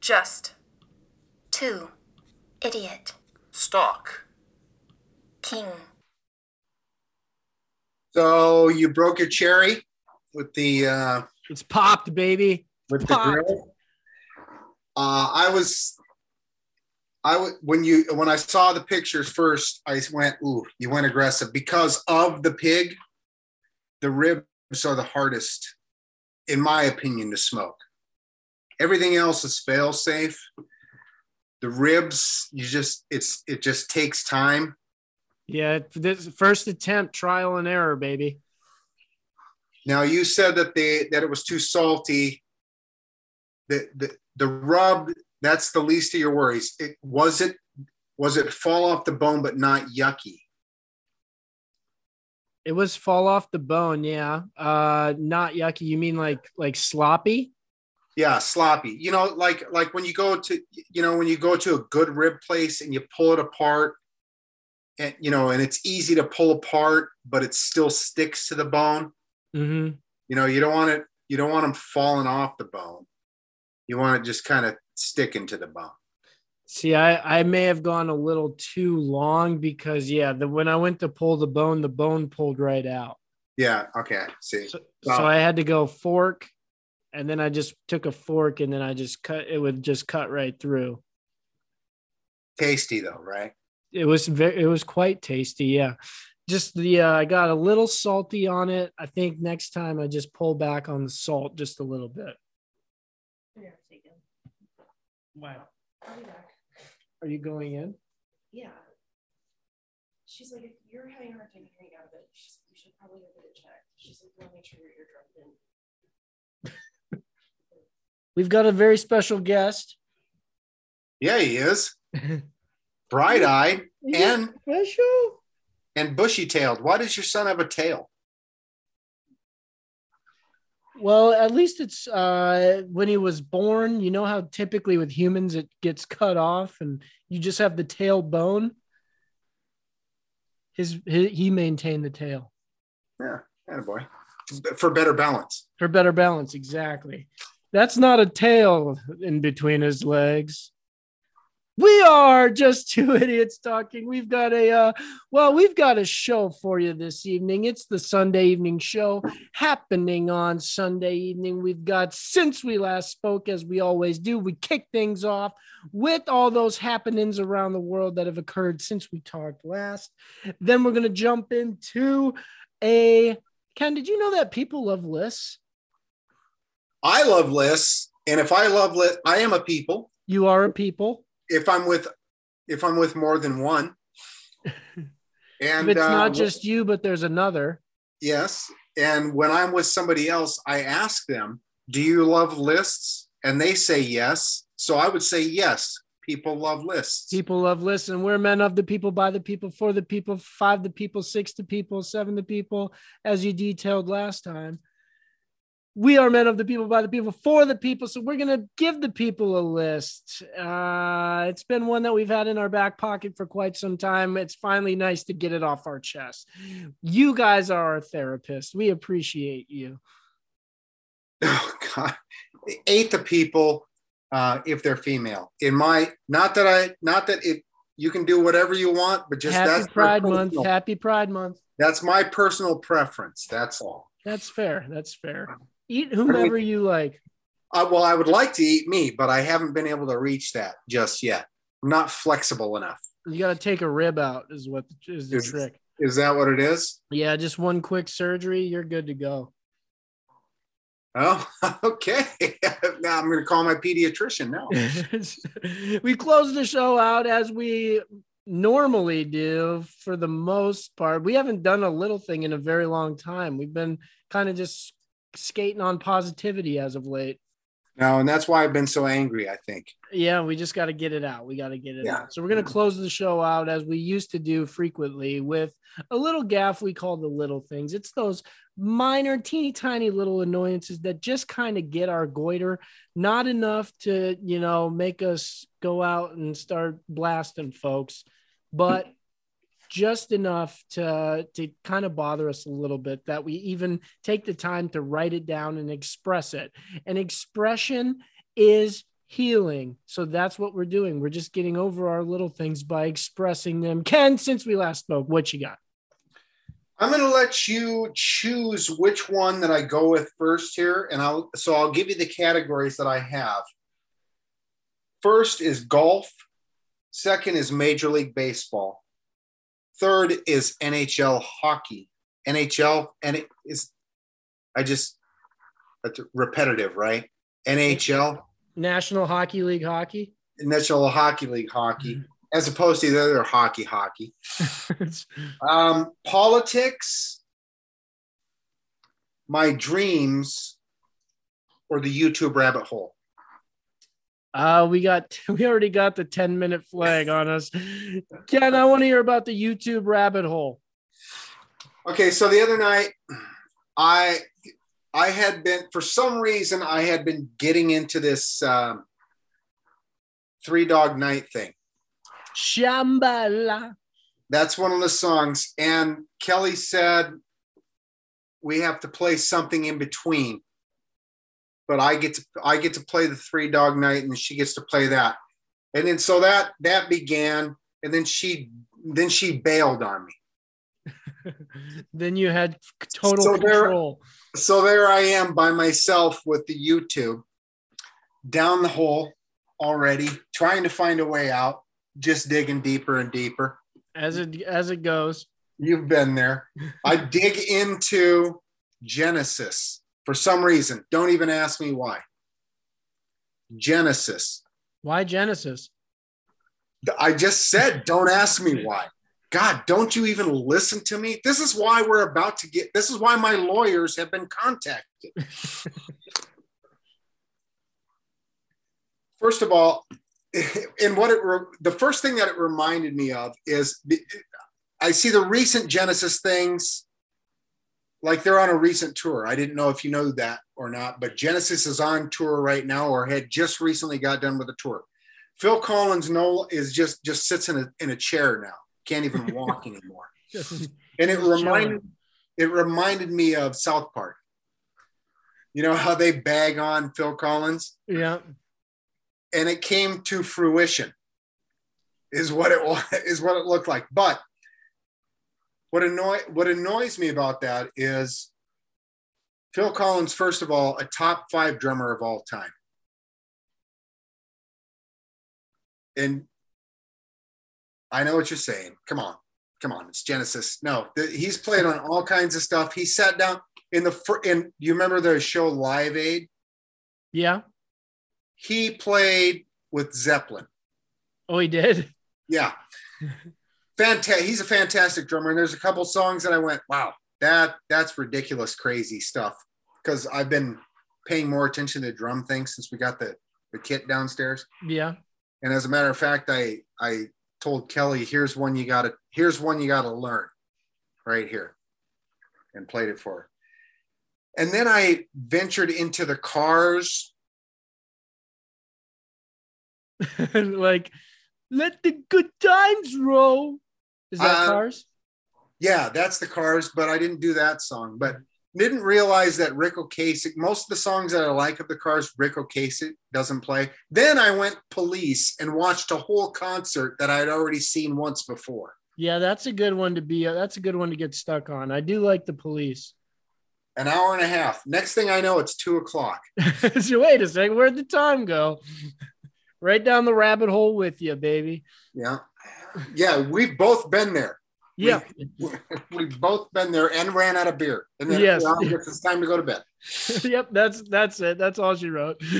Just. 2. Idiot. Stock. King. So you broke your cherry with the uh, It's popped, baby. with the grill. Uh, I was, I w- when you when I saw the pictures first, I went, "Ooh, you went aggressive," because of the pig. The ribs are the hardest, in my opinion, to smoke. Everything else is fail safe. The ribs, you just it's it just takes time. Yeah, this first attempt, trial and error, baby. Now you said that they that it was too salty. The the the rub that's the least of your worries. It was it was it fall off the bone but not yucky. It was fall off the bone, yeah. Uh not yucky. You mean like like sloppy? Yeah, sloppy. You know, like like when you go to you know when you go to a good rib place and you pull it apart, and you know, and it's easy to pull apart, but it still sticks to the bone. Mm-hmm. You know, you don't want it. You don't want them falling off the bone. You want it just kind of sticking to the bone. See, I, I may have gone a little too long because yeah, the when I went to pull the bone, the bone pulled right out. Yeah. Okay. See. So, Wow. so I had to go fork, and then I just took a fork and then I just cut it would just cut right through. Tasty though, right? It was very it was quite tasty, yeah. Just the uh, I got a little salty on it. I think next time I just pull back on the salt just a little bit. Wow. I'll be back. Are you going in? Yeah. She's like, if you're having a hard time hearing out of it, she's, you should probably go get it checked. She's like, you want to make sure your eardrum didn't. We've got a very special guest. Yeah, he is. Bright eyed and special. and bushy tailed. Why does your son have a tail? Well, at least it's uh when he was born, you know how typically with humans it gets cut off and you just have the tail bone. His, he he maintained the tail Yeah, boy. For better balance. for better balance. Exactly. That's not a tail in between his legs. We are just two idiots talking. We've got a uh, well, we've got a show for you this evening. It's the Sunday evening show happening on Sunday evening. We've got since we last spoke, as we always do, we kick things off with all those happenings around the world that have occurred since we talked last. Then we're gonna jump into a Ken. Did you know that people love lists? I love lists, and if I love list, I am a people. You are a people. If I'm with, if I'm with more than one, and If it's uh, not just you, but there's another. yes, and when I'm with somebody else, I ask them, "Do you love lists?" And they say yes. So I would say yes. People love lists. People love lists, and we're men of the people, by the people, for the people, five the people, six the people, seven the people, as you detailed last time. We are men of the people, by the people, for the people. So we're going to give the people a list. Uh, it's been one that we've had in our back pocket for quite some time. It's finally nice to get it off our chest. You guys are our therapists. We appreciate you. oh god eight the people uh if they're female in my not that i not that it you can do whatever you want but just Happy that's Pride Month. personal- Happy Pride Month. that's my personal preference that's all That's fair. That's fair. Eat whomever you like. uh, well i would like to eat meat but i haven't been able to reach that just yet i'm not flexible enough You got to take a rib out, is what is the Is- trick. is that what it is Yeah, just one quick surgery, you're good to go. oh okay now i'm going to call my pediatrician now we close the show out as we normally do for the most part. We haven't done a little thing in a very long time. We've been kind of just skating on positivity as of late. no and that's why i've been so angry i think Yeah, we just got to get it out. We got to get it Yeah. out. So we're going to close the show out as we used to do frequently with a little gaff we call the little things. It's those minor, teeny tiny little annoyances that just kind of get our goiter, not enough to, you know, make us go out and start blasting folks, but just enough to to kind of bother us a little bit that we even take the time to write it down and express it. And expression is healing. So that's what we're doing. We're just getting over our little things by expressing them. Ken, since we last spoke, what you got? I'm going to let you choose which one that I go with first here, and I'll so I'll give you the categories that I have. First is golf. Second is Major League Baseball. Third is NHL hockey. NHL and it is I just that's repetitive, right? NHL National Hockey League hockey. National Hockey League hockey, as opposed to the other hockey hockey. Um, politics, my dreams, or the YouTube rabbit hole. Uh, we got we already got the 10 minute flag on us. Ken, I want to hear about the YouTube rabbit hole. Okay, so the other night, I I had been for some reason I had been getting into this um, three dog night thing. Shambhala. That's one of the songs, and Kelly said we have to play something in between. But I get to I get to play the three dog night, and she gets to play that, and then so that that began, and then she then she bailed on me. then you had total So there- control. so there I am by myself with the YouTube down the hole already, trying to find a way out, just digging deeper and deeper. as it as it goes. You've been there. I dig into Genesis for some reason. Don't even ask me why. Genesis. Why Genesis? I just said, don't ask me why. God, don't you even listen to me? This is why we're about to get, this is why my lawyers have been contacted. First of all, and what it, re- the first thing that it reminded me of is I see the recent Genesis things like they're on a recent tour. I didn't know if you know that or not, but Genesis is on tour right now or had just recently got done with a tour. Phil Collins Noel is just just sits in a in a chair now. Can't even walk anymore. And it reminded it reminded me of South Park. You know how they bag on Phil Collins? yeah. and it came to fruition is what it was is what it looked like but what annoy what annoys me about that is phil collins first of all a top five drummer of all time and i know what you're saying come on come on it's genesis no the, he's played on all kinds of stuff he sat down in the fir- in you remember the show live aid Yeah. he played with zeppelin Oh, he did. Yeah. Fantastic. He's a fantastic drummer. And there's a couple songs that I went, wow, that that's ridiculous, crazy stuff. Because I've been paying more attention to drum things since we got the, the kit downstairs. Yeah. And as a matter of fact, I I told Kelly, here's one you gotta here's one you gotta learn right here. And played it for her. And then I ventured into the cars. like, let the good times roll. Is that Uh, cars? Yeah, that's the Cars, but I didn't do that song. But didn't realize that Ric Ocasek, most of the songs that I like of the Cars, Ric Ocasek doesn't play. Then I went Police and watched a whole concert that I had already seen once before. Yeah, that's a good one to be. That's a good one to get stuck on. I do like the police. An hour and a half. Next thing I know, it's two o'clock. so wait a second, where'd the time go? right down the rabbit hole with you, baby. Yeah. Yeah, we've both been there. Yeah. We've both been there and ran out of beer. And then Yes. it's time to go to bed. yep, that's that's it. That's all she wrote.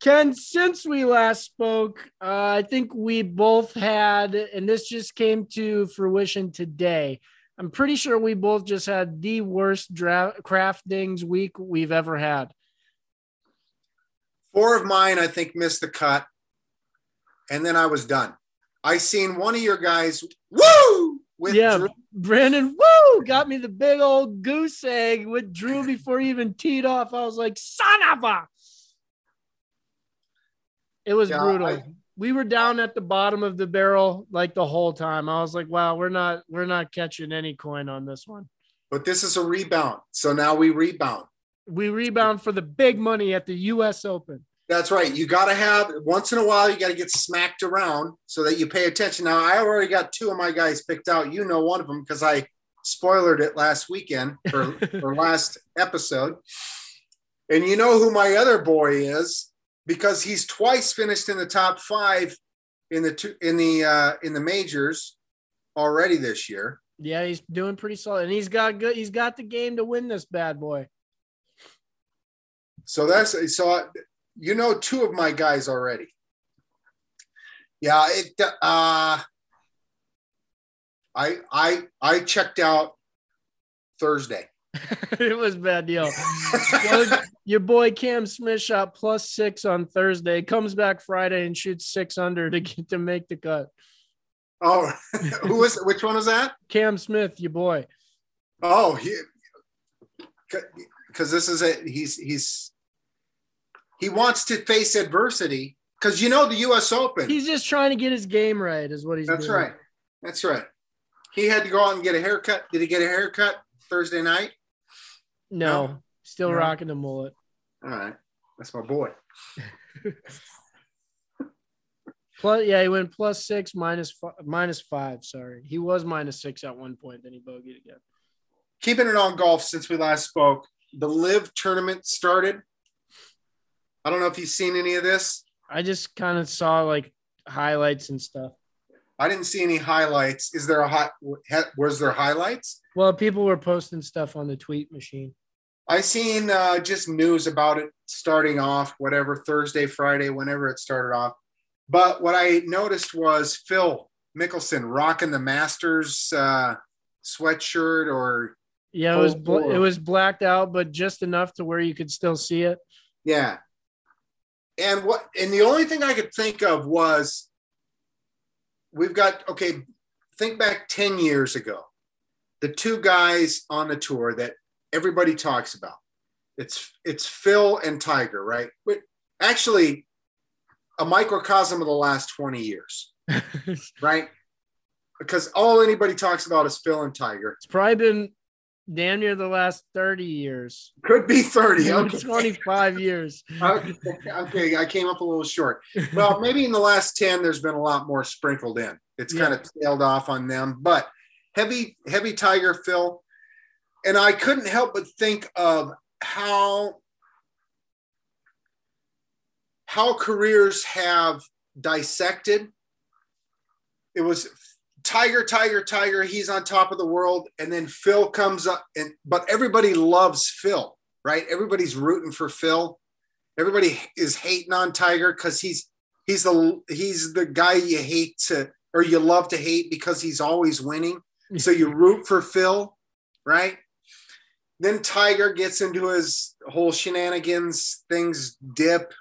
Ken, since we last spoke, uh, I think we both had, and this just came to fruition today. I'm pretty sure we both just had the worst draft craftings week we've ever had. Four of mine, I think, missed the cut. And then I was done. I seen one of your guys, woo, with yeah, Drew. Brandon, Wu, got me the big old goose egg with Drew before he even teed off. I was like, son of a. It was Yeah, brutal. I- we were down at the bottom of the barrel like the whole time. I was like, wow, we're not we're not catching any coin on this one. But this is a rebound. So now we rebound. We rebound for the big money at the US Open. That's right. You got to have once in a while. You got to get smacked around so that you pay attention. Now, I already got two of my guys picked out. You know one of them because I spoiled it last weekend or, or last episode. And you know who my other boy is because he's twice finished in the top five in the two in the uh, in the majors already this year. Yeah, he's doing pretty solid, and he's got good. He's got the game to win this bad boy. So that's so you know two of my guys already. Yeah, it uh I I I checked out Thursday. it was bad deal. your boy Cam Smith shot plus six on Thursday. Comes back Friday and shoots six under to get to make the cut. Oh, who was which one was that? Cam Smith, your boy. Oh, he because this is it. he's he's he wants to face adversity because you know the U.S. Open. He's just trying to get his game right, is what he's. That's doing. right. That's right. He had to go out and get a haircut. Did he get a haircut Thursday night? No, No. still No. rocking the mullet. All right, that's my boy. Plus, yeah, he went plus six, minus fi- minus five. Sorry, he was minus six at one point. Then he bogeyed again. Keeping it on golf since we last spoke. The LIV tournament started. I don't know if you've seen any of this. I just kind of saw like highlights and stuff. I didn't see any highlights. Is there a hot? Was there highlights? Well, people were posting stuff on the tweet machine. I seen uh, just news about it starting off, whatever Thursday, Friday, whenever it started off. But what I noticed was Phil Mickelson rocking the Masters uh, sweatshirt, or Yeah, it was Oh, bl- it was blacked out, but just enough to where you could still see it. yeah. And what? And the only thing I could think of was we've got okay. Think back ten years ago, the two guys on the tour that everybody talks about. It's it's Phil and Tiger, right? But actually, a microcosm of the last twenty years, right? Because all anybody talks about is Phil and Tiger. It's probably been damn near the last 30 years. Could be thirty. Okay. 25 years. okay, okay, I came up a little short. Well, maybe in the last 10, there's been a lot more sprinkled in. It's Yeah. kind of tailed off on them, but heavy, heavy Tiger Phil. And I couldn't help but think of how how careers have dissected. It was Tiger, Tiger, Tiger. He's on top of the world, and then Phil comes up, and but everybody loves Phil, right? Everybody's rooting for Phil. Everybody is hating on Tiger because he's he's the he's the guy you hate to or you love to hate because he's always winning. So you root for Phil, right? Then Tiger gets into his whole shenanigans, things dip,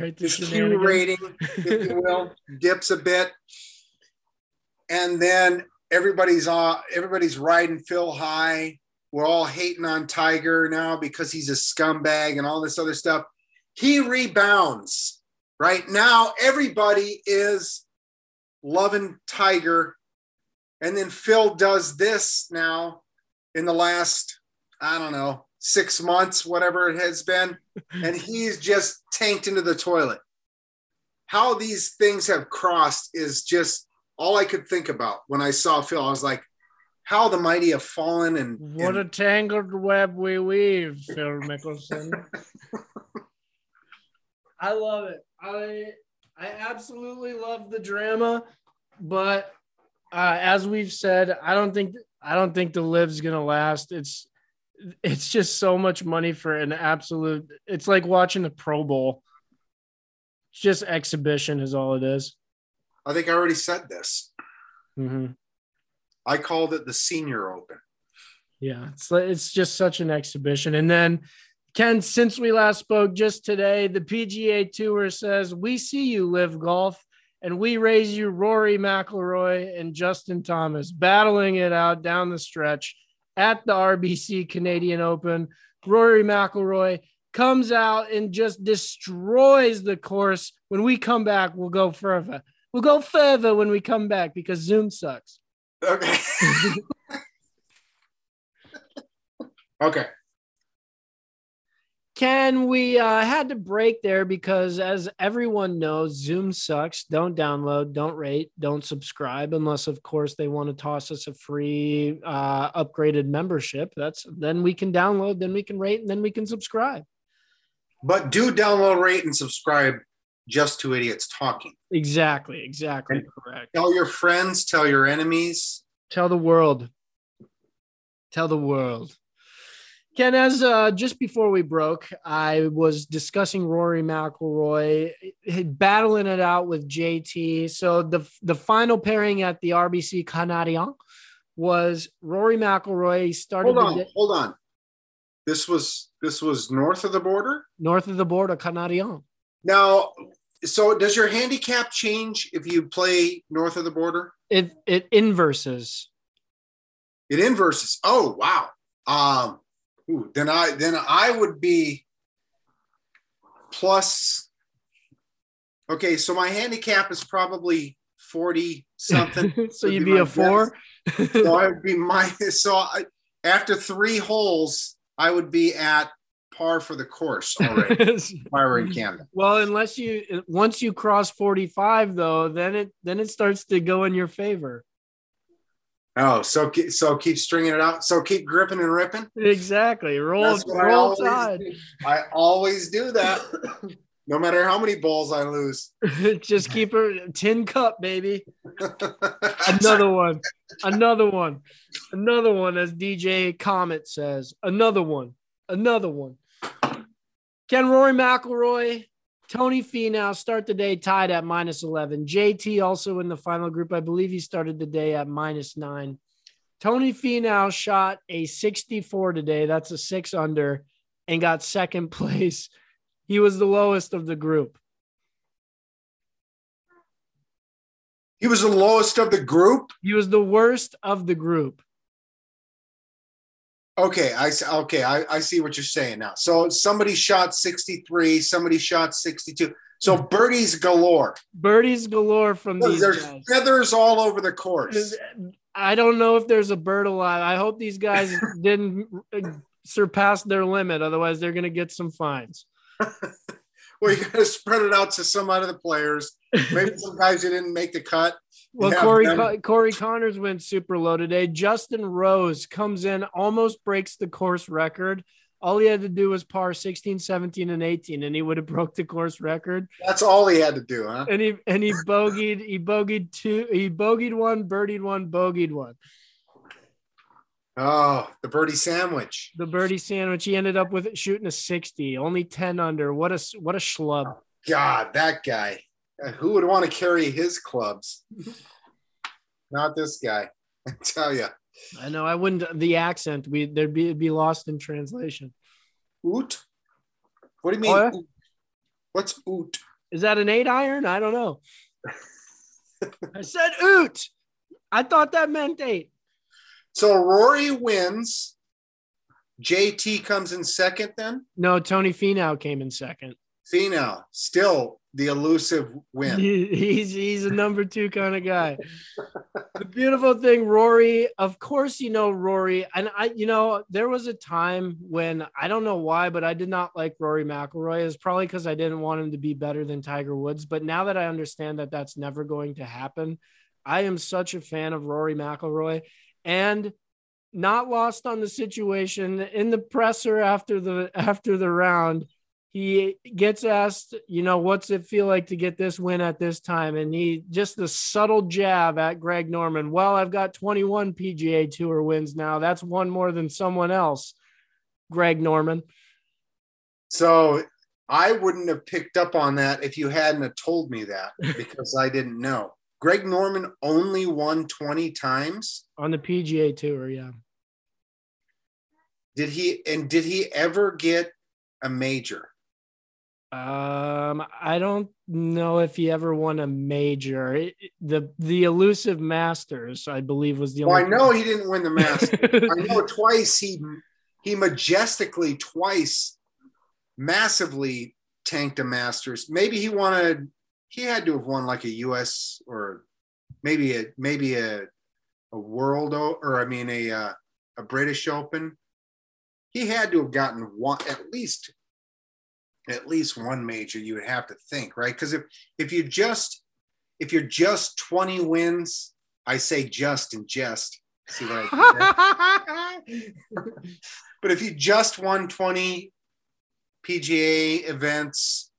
right, the his Q rating, if you will, dips a bit. And then everybody's on everybody's riding Phil high. We're all hating on Tiger now because he's a scumbag and all this other stuff. He rebounds. Right now, everybody is loving Tiger. And then Phil does this now in the last, I don't know, six months, whatever it has been. And he's just tanked into the toilet. How these things have crossed is just all I could think about when I saw Phil. I was like, how the mighty have fallen and, What a tangled web we weave, Phil Mickelson. I love it. I I absolutely love the drama, but uh, as we've said, I don't think I don't think the LIV's gonna last. It's it's just so much money for an absolute. It's like watching the Pro Bowl. It's just exhibition, is all it is. I think I already said this. Mhm. I called it the Senior Open. Yeah, it's it's just such an exhibition. And then Ken, since we last spoke just today, the PGA Tour says we see you LIV Golf, and we raise you Rory McIlroy and Justin Thomas battling it out down the stretch at the RBC Canadian Open. Rory McIlroy comes out and just destroys the course. When we come back, we'll go further. We'll go further when we come back because Zoom sucks. Okay. okay. Ken, we uh, had to break there because, as everyone knows, Zoom sucks. Don't download, don't rate, don't subscribe, unless, of course, they want to toss us a free uh, upgraded membership. That's then we can download, then we can rate, and then we can subscribe. But do download, rate, and subscribe just two idiots talking. Exactly, exactly And- correct. Tell your friends, tell your enemies. Tell the world. Tell the world. Ken, as uh, just before we broke, I was discussing Rory McIlroy eh, battling it out with JT. So the the final pairing at the RBC Canadien was Rory McIlroy. Started Hold on, day- hold on. This was this was north of the border. north of the border, Canadien. Now, so does your handicap change if you play north of the border? It it inverses. It inverses. Oh wow. Um, ooh, then I then I would be plus. Okay, so my handicap is probably forty something. so you'd be be a four. so I would be minus. So I, after three holes, I would be at par for the course already. I in Canada. Well, unless you once you cross 45 though, then it then it starts to go in your favor. Oh, so so keep stringing it out. So keep gripping and ripping. Exactly. Roll That's I roll always tide. do. I always do that, no matter how many bowls I lose. Just keep a tin cup, baby. Another one. Another one. Another one, as DJ Comet says. Another one. Another one. Ken Rory McIlroy, Tony Finau start the day tied at minus 11. JT also in the final group. I believe he started the day at minus nine. Tony Finau shot a 64 today. That's a six under and got second place. He was the lowest of the group. he was the lowest of the group. He was the worst of the group. Okay, I okay, I, I see what you're saying now. So somebody shot 63, somebody shot 62. So birdies galore. Birdies galore from these There's guys. feathers all over the course. I don't know if there's a bird alive. I hope these guys didn't uh, surpass their limit. Otherwise, they're going to get some fines. Well, you got to spread it out to some out of the players. Maybe some guys who didn't make the cut. Well, Corey Corey Conners went super low today. Justin Rose comes in, almost breaks the course record. All he had to do was par 16, 17, and 18, and he would have broke the course record. That's all he had to do, huh? And he and he bogeyed, he bogeyed two, he bogeyed one, birdied one, bogeyed one. Oh, the birdie sandwich. The birdie sandwich. He ended up with it shooting a 60, only 10 under. What a what a schlub. God, that guy. Who would want to carry his clubs? Not this guy. I tell you. I know I wouldn't the accent, we there'd be be lost in translation. Oot? What do you mean? Oh, yeah? oot? What's oot? Is that an eight iron? I don't know. I said oot. I thought that meant eight. So Rory wins. JT comes in second then. No, Tony Finau came in second. Finau, still the elusive win. He's he's a number two kind of guy. the beautiful thing, Rory, of course, you know Rory, and I, you know, there was a time when I don't know why, but I did not like Rory McIlroy. It's probably because I didn't want him to be better than Tiger Woods. But now that I understand that that's never going to happen, I am such a fan of Rory McIlroy, and not lost on the situation in the presser after the after the round he gets asked, you know, what's it feel like to get this win at this time? And he just the subtle jab at Greg Norman. Well, I've got 21 PGA Tour wins now. That's one more than someone else. Greg Norman. So I wouldn't have picked up on that if you hadn't have told me that because I didn't know. Greg Norman only won 20 times. on the PGA Tour. Yeah. Did he and did he ever get a major? Um, I don't know if he ever won a major. It- the the elusive Masters, I believe, was the Well, only. I know he didn't win the Masters. I know twice he he majestically twice massively tanked a Masters. Maybe he wanted he had to have won like a US or maybe a maybe a a world o- or I mean a uh, a British Open. He had to have gotten one at least at least one major you would have to think, right? Because if if you just if you're just 20 wins, I say just and just. See what I did? But if you just won 20 PGA events,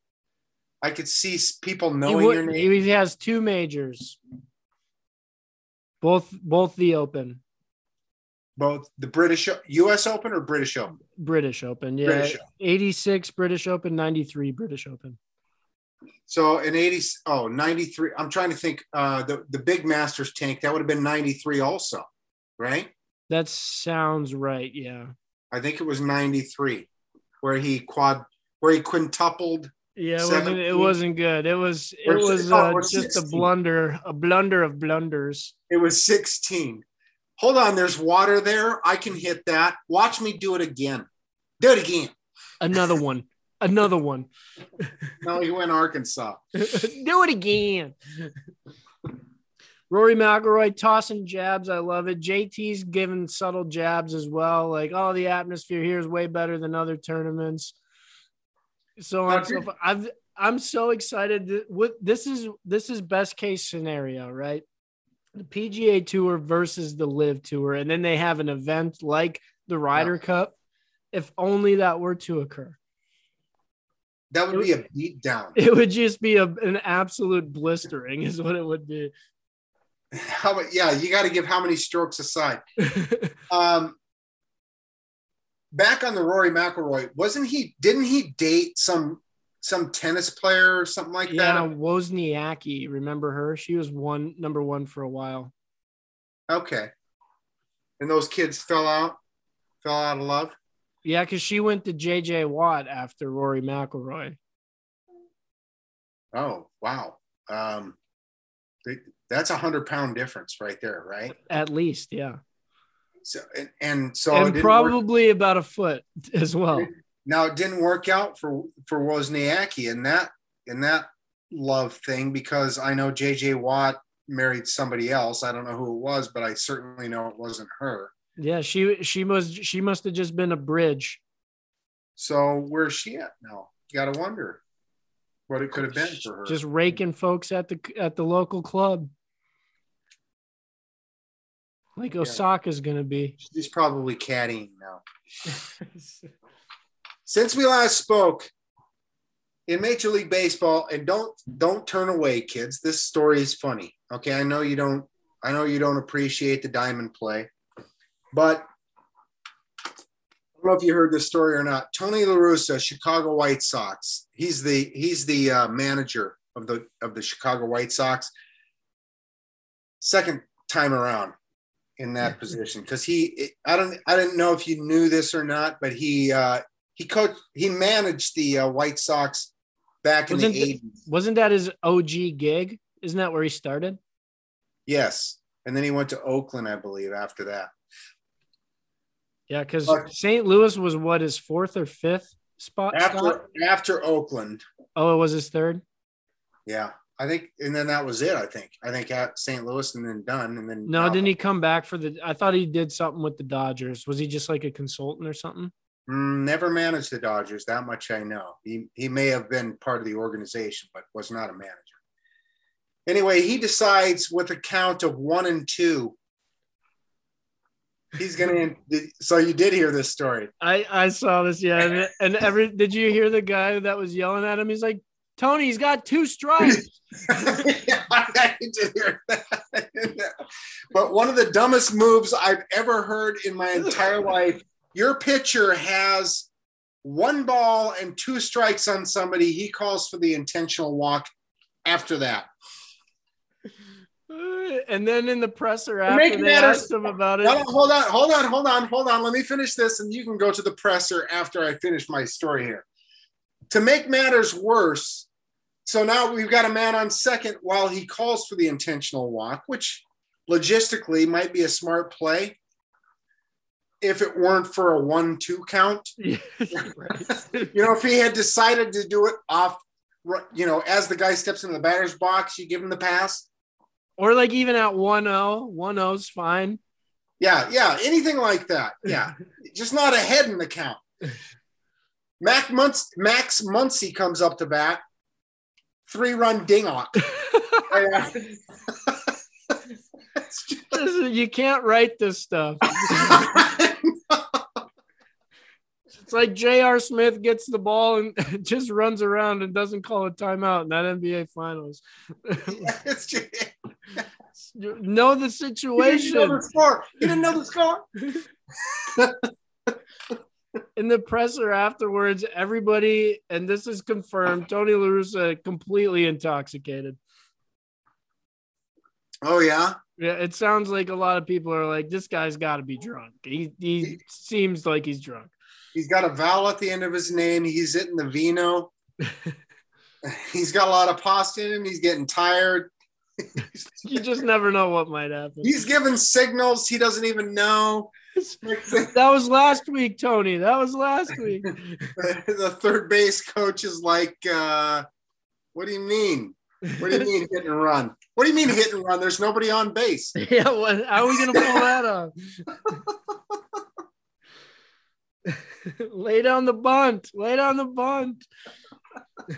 I could see people knowing would- your name. he has two majors. Both both the Open, Both the British US Open or British Open? British Open. Yeah. British Open. 86 British Open, 93 British Open. So in 80, oh, 93. I'm trying to think uh the, the big masters tank, that would have been 93 also, right? That sounds right. Yeah. I think it was 93 where he quad where he quintupled. Yeah, it wasn't, it wasn't good. It was it was oh, uh, just a blunder, a blunder of blunders. It was 16. Hold on, there's water there. I can hit that. Watch me do it again. Do it again. Another one. Another one. No, he went Arkansas. Do it again. Rory McIlroy tossing jabs. I love it. JT's giving subtle jabs as well. Like, oh, the atmosphere here is way better than other tournaments. So on. So. I've, I'm so excited. What this is this is best case scenario, right? The PGA Tour versus the LIV Tour, and then they have an event like the Ryder Cup. If only that were to occur. That would be a beat down. It would just be a, an absolute blistering, is what it would be. How about yeah, you got to give how many strokes aside. Um back on the Rory McIlroy, wasn't he didn't he date some some tennis player or something like yeah, that? Yeah, Wozniacki, remember her? She was one number one for a while. Okay. And those kids fell out, fell out of love. Yeah, because she went to JJ Watt after Rory McIlroy. Oh wow. Um that's a hundred pound difference right there, right? At least, yeah. So and, and so and didn't work- probably about a foot as well. Now it didn't work out for for Wozniacki in that in that love thing because I know JJ Watt married somebody else. I don't know who it was, but I certainly know it wasn't her. Yeah, she she was she must have just been a bridge. So where's she at now? You gotta wonder what it could have been for her. Just raking folks at the at the local club. Like Osaka's gonna be. She's probably caddying now. Since we last spoke in Major League Baseball, and don't don't turn away, kids. This story is funny. Okay, I know you don't. I know you don't appreciate the diamond play, but I don't know if you heard this story or not. Tony La Russa, Chicago White Sox. He's the he's the uh, manager of the of the Chicago White Sox. Second time around in that position because he I don't I didn't know if you knew this or not, but he uh, he coached he managed the uh, White Sox back in Wasn't the the- eighties. Wasn't that his OG gig? Isn't that where he started? Yes, and then he went to Oakland, I believe, after that. Yeah, because St. Louis was what his fourth or fifth spot. After after Oakland, Oh, it was his third. yeah, I think, and then that was it. I think I think at St. Louis and then done, and then No, didn't he come back for the? I thought he did something with the Dodgers. Was he just like a consultant or something? Mm, never managed the Dodgers. That much I know. He he may have been part of the organization, but was not a manager. Anyway, he decides with a count of one and two. He's gonna. so you did hear this story. I I saw this. Yeah, and, every did you hear the guy that was yelling at him? He's like, Tony, he's got two strikes. yeah, I did hear that. but one of the dumbest moves I've ever heard in my entire life. Your pitcher has one ball and two strikes on somebody. He calls for the intentional walk after that. and then in the presser To make after they matters- asked him about it, Hold on, hold on, hold on, hold on, hold on. Let me finish this and you can go to the presser after I finish my story here. To make matters worse, so now we've got a man on second while he calls for the intentional walk, which logistically might be a smart play if it weren't for a one two count. You know, if he had decided to do it off, you know, as the guy steps into the batter's box, you give him the pass. or like even at 1-0, 1-0's fine. Yeah, yeah, anything like that. Yeah, just not ahead in the count. Mac Munc- Max Muncy comes up to bat. Three run dingok. Right just- you can't write this stuff. It's like J.R. Smith gets the ball and just runs around and doesn't call a timeout in that NBA Finals. know the he didn't know situation. the score. He didn't know the score. In the presser afterwards, everybody, and this is confirmed, Tony La Russa completely intoxicated. Oh yeah. Yeah, it sounds like a lot of people are like, this guy's got to be drunk. He, he seems like he's drunk. He's got a vowel at the end of his name. He's hitting the vino. He's got a lot of pasta in him. He's getting tired. You just never know what might happen. He's giving signals he doesn't even know. That was last week, Tony. That was last week. the third base coach is like, uh, "What do you mean? What do you mean hit and run? What do you mean hit and run? There's nobody on base." yeah, what, how are we gonna pull that off? Lay down the bunt. Lay down the bunt.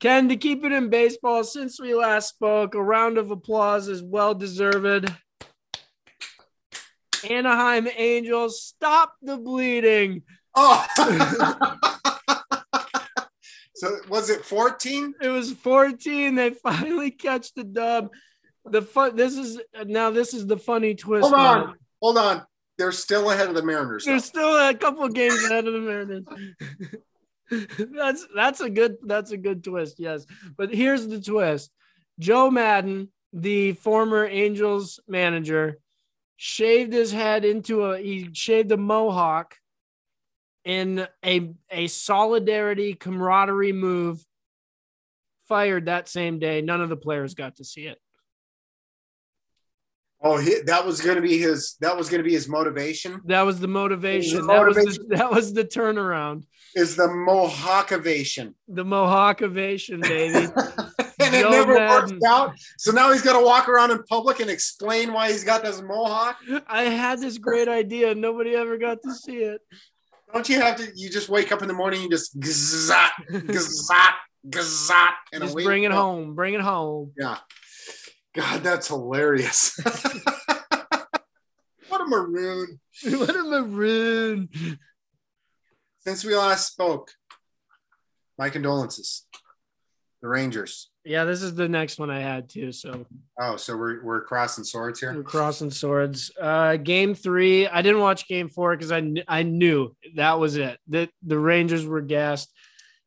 Ken, to keep it in baseball, since we last spoke, a round of applause is well deserved. Anaheim Angels, stop the bleeding. Oh. so was it 14? It was 14. They finally catch the dub. The fun. This is now. This is the funny twist. Hold on. Hold on. They're still ahead of the Mariners. though. There's still a couple of games ahead of the Mariners. that's that's a good that's a good twist, yes. But here's the twist: Joe Maddon, the former Angels manager, shaved his head into a he shaved a mohawk in a a solidarity camaraderie move. Fired that same day. None of the players got to see it. Oh, he, that was going to be his. That was going to be his motivation. That was the motivation. The That was the, that was the turnaround. Is the Mohawkivation, The Mohawk ovation, baby. and it never Maddon. worked out. So now he's got to walk around in public and explain why he's got this mohawk. I had this great idea. Nobody ever got to see it. Don't you have to? You just wake up in the morning and just gzat, gzat, gzat, and Just away bring it home. Bring it home. Yeah. God, that's hilarious. what a maroon. what a maroon. Since we last spoke, my condolences. The Rangers. Yeah, this is the next one I had too. So Oh, so we're, we're crossing swords here. we're crossing swords. Uh, game three. I didn't watch game four because I kn- I knew that was it. That the Rangers were gassed.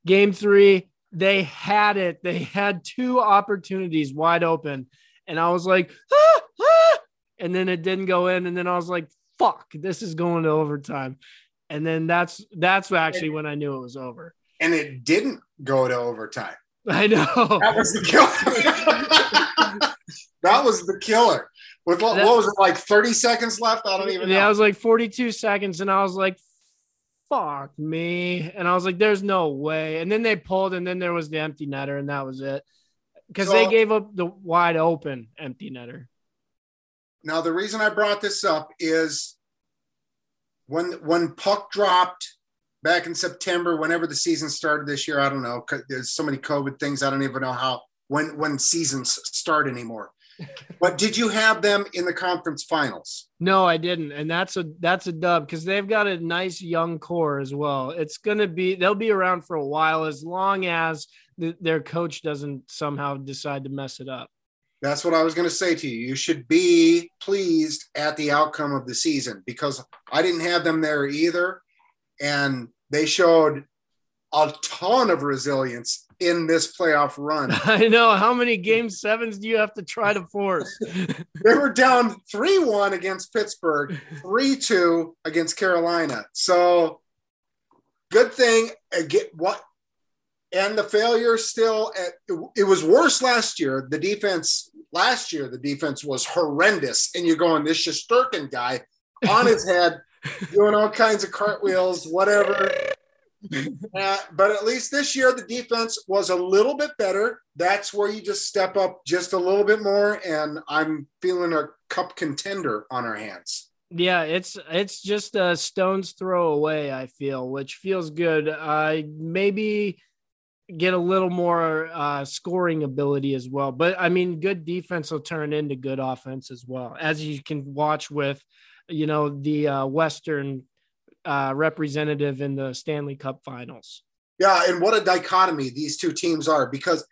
Game three, they had it. They had two opportunities wide open, and I was like, ah, ah! and then it didn't go in, and then I was like, fuck, this is going to overtime. And then that's that's actually when I knew it was over. And it didn't go to overtime. I know. That was the killer. that was the killer. With what, what was it like 30 seconds left? I don't even Yeah, it know. was like 42 seconds, and I was like, fuck me. And I was like, there's no way. And then they pulled, and then there was the empty netter, and that was it. Because they gave up the wide open empty netter. Now the reason I brought this up is when when puck dropped back in September, whenever the season started this year, I don't know. There's so many COVID things. I don't even know how when when seasons start anymore. but did you have them in the conference finals? No, I didn't. And that's a that's a dub because they've got a nice young core as well. It's gonna be they'll be around for a while as long as the, their coach doesn't somehow decide to mess it up. That's what I was going to say to you. You should be pleased at the outcome of the season because I didn't have them there either. And they showed a ton of resilience in this playoff run. I know how many game sevens do you have to try to force? they were down 3 1 against Pittsburgh, 3 2 against Carolina. So good thing. uh, Get what? And the failure still, at, it, was worse last year. The defense, last year, the defense was horrendous. And you're going, this Shesterkin guy on his head, doing all kinds of cartwheels, whatever. Uh, but at least this year, the defense was a little bit better. That's where you just step up just a little bit more. And I'm feeling a cup contender on our hands. Yeah, it's it's just a stone's throw away. I feel, which feels good. Uh, maybe get a little more uh, scoring ability as well. But I mean, good defense will turn into good offense as well, as you can watch with, you know, the uh, Western uh, representative in the Stanley Cup Finals. Yeah, and what a dichotomy these two teams are because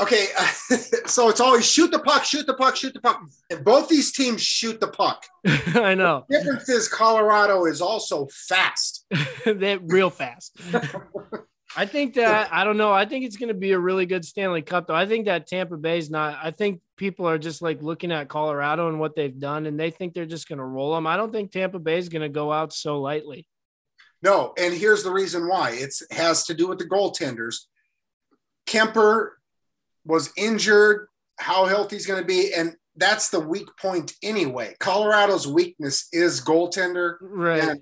okay, so it's always shoot the puck, shoot the puck, shoot the puck. And both these teams shoot the puck. I know. The difference is Colorado is also fast. They're real fast. I think that I don't know. I think it's going to be a really good Stanley Cup, though. I think that Tampa Bay's not. I think people are just like looking at Colorado and what they've done, and they think they're just going to roll them. I don't think Tampa Bay's going to go out so lightly. No, and here's the reason why. It has to do with the goaltenders. Kuemper was injured, how healthy he's going to be, and that's the weak point anyway. Colorado's weakness is goaltender, Right. and,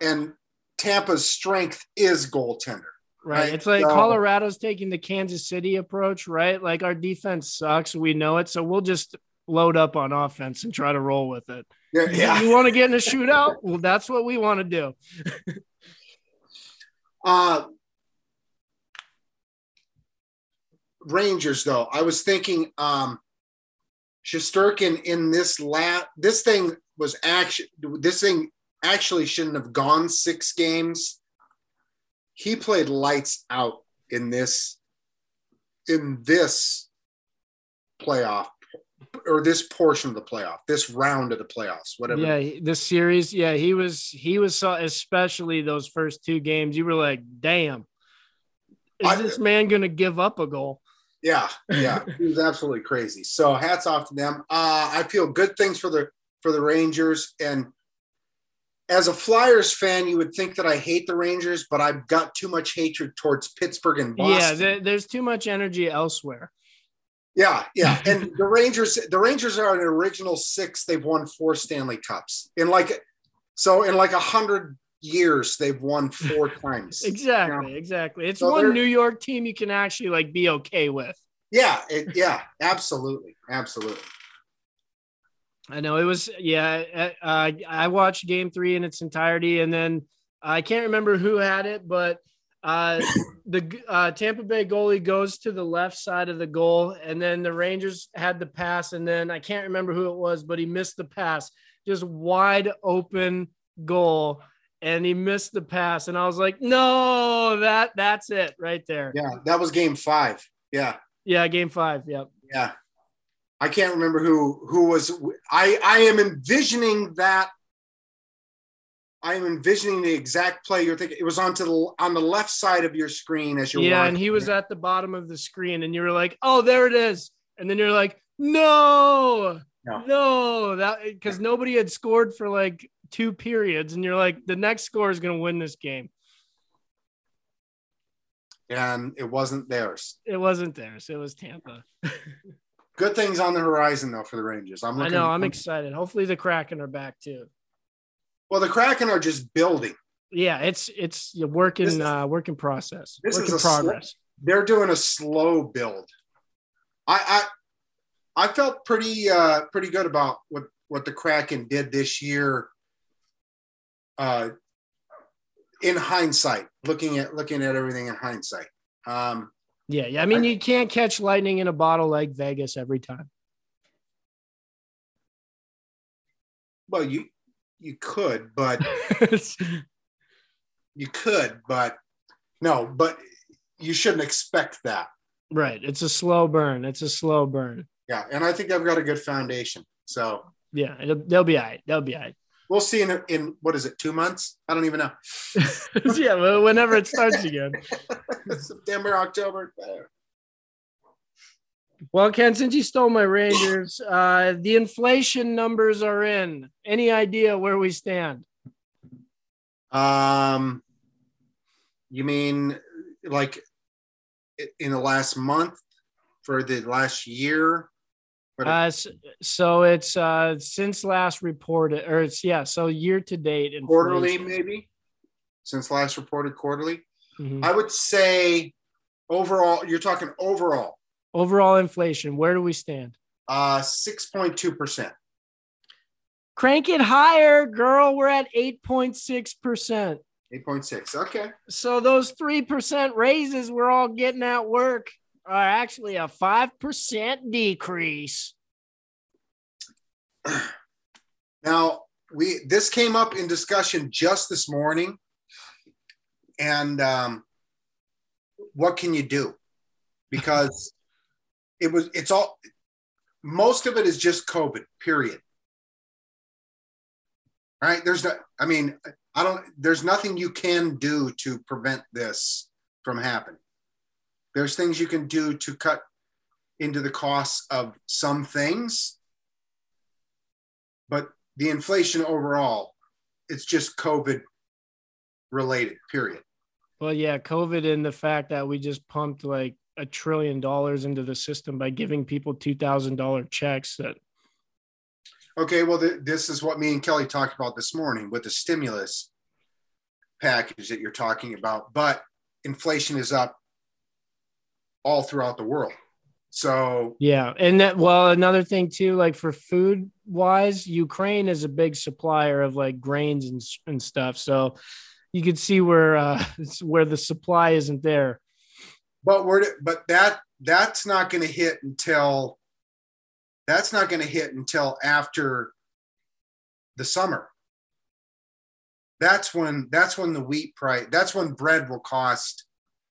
and Tampa's strength is goaltender. Right. It's like So- Colorado's taking the Kansas City approach, right? Like our defense sucks. We know it. So we'll just load up on offense and try to roll with it. Yeah, yeah. You want to get in a shootout? Well, that's what we want to do. Uh, Rangers, though, I was thinking um, Shesterkin in this lat. This thing was actually this thing actually shouldn't have gone six games. He played lights out in this in this playoff or this portion of the playoff, this round of the playoffs, whatever. Yeah, this series, yeah, he was he was so especially those first two games. You were like, "Damn, is I- this man going to give up a goal?" Yeah, yeah, he was absolutely crazy. So hats off to them. Uh, I feel good things for the for the Rangers. And as a Flyers fan, you would think that I hate the Rangers, but I've got too much hatred towards Pittsburgh and Boston. Yeah, there, there's too much energy elsewhere. yeah, yeah. And the Rangers, the Rangers are an original six. They've won four Stanley Cups in like so in like a hundred years. They've won four times. Exactly, exactly. It's So one New York team you can actually like be okay with. Yeah, it, yeah, absolutely, absolutely. I know it was yeah. Uh, I watched Game Three in its entirety, and then I can't remember who had it, but uh, the uh, Tampa Bay goalie goes to the left side of the goal, and then the Rangers had the pass, and then I can't remember who it was, but he missed the pass, just wide open goal, and he missed the pass, and I was like, no, that that's it right there. Yeah, that was Game Five. Yeah. Yeah, Game Five. Yep. Yeah. I can't remember who who was I I am envisioning that I am envisioning the exact play you're thinking. It was onto the on the left side of your screen as you're yeah, watching. and he was at the bottom of the screen, and you were like, "Oh, there it is," and then you're like, "No, No. no, that because nobody had scored for like two periods, and you're like, the next score is going to win this game." and it wasn't theirs. It wasn't theirs; it was Tampa. Good things on the horizon though for the Rangers. I'm I looking, know. I'm excited. Hopefully, the Kraken are back too. well, the Kraken are just building. Yeah, it's it's a work in is- uh, work in process, this work is in slow- progress. They're doing a slow build. I I I felt pretty uh pretty good about what what the Kraken did this year. Uh, in hindsight, looking at looking at everything in hindsight. Um, Yeah, yeah. I mean, you can't catch lightning in a bottle like Vegas every time. well, you you could, but you could, but no, but you shouldn't expect that. right. It's a slow burn. It's a slow burn. Yeah, and I think I've got a good foundation. So Yeah, they'll be all right. They'll be all right. We'll see in in what is it, two months? I don't even know. yeah, well, whenever it starts again. September, October. whatever. Well, Ken, since you stole my Rangers, uh, the inflation numbers are in. Any idea where we stand? Um, you mean like in the last month for the last year? Uh, so it's uh, since last reported, or it's yeah, so year to date and quarterly, maybe since last reported quarterly. Mhm. I would say overall, you're talking overall, Overall inflation, where do we stand? uh, six point two percent. Crank it higher, girl. We're at 8.6%. 8.6. Okay. So those 3% raises we're all getting at work are actually a 5% decrease. Now, we this came up in discussion just this morning. And um, what can you do? Because it was it's all most of it is just COVID, period. Right. There's no, I mean, I don't, there's nothing you can do to prevent this from happening. There's things you can do to cut into the costs of some things, but the inflation overall, it's just COVID related, period. Well, yeah, COVID and the fact that we just pumped like a trillion dollars into the system by giving people $2,000 checks that Okay, well, th- this is what me and Kelly talked about this morning with the stimulus package that you're talking about. But inflation is up all throughout the world. So, Yeah, and that well, another thing too, like for food wise, Ukraine is a big supplier of like grains and and stuff. So you could see where uh it's where the supply isn't there. but we're, but that, that's not going to hit until, that's not going to hit until after the summer. That's when, that's when the wheat price, that's when bread will cost,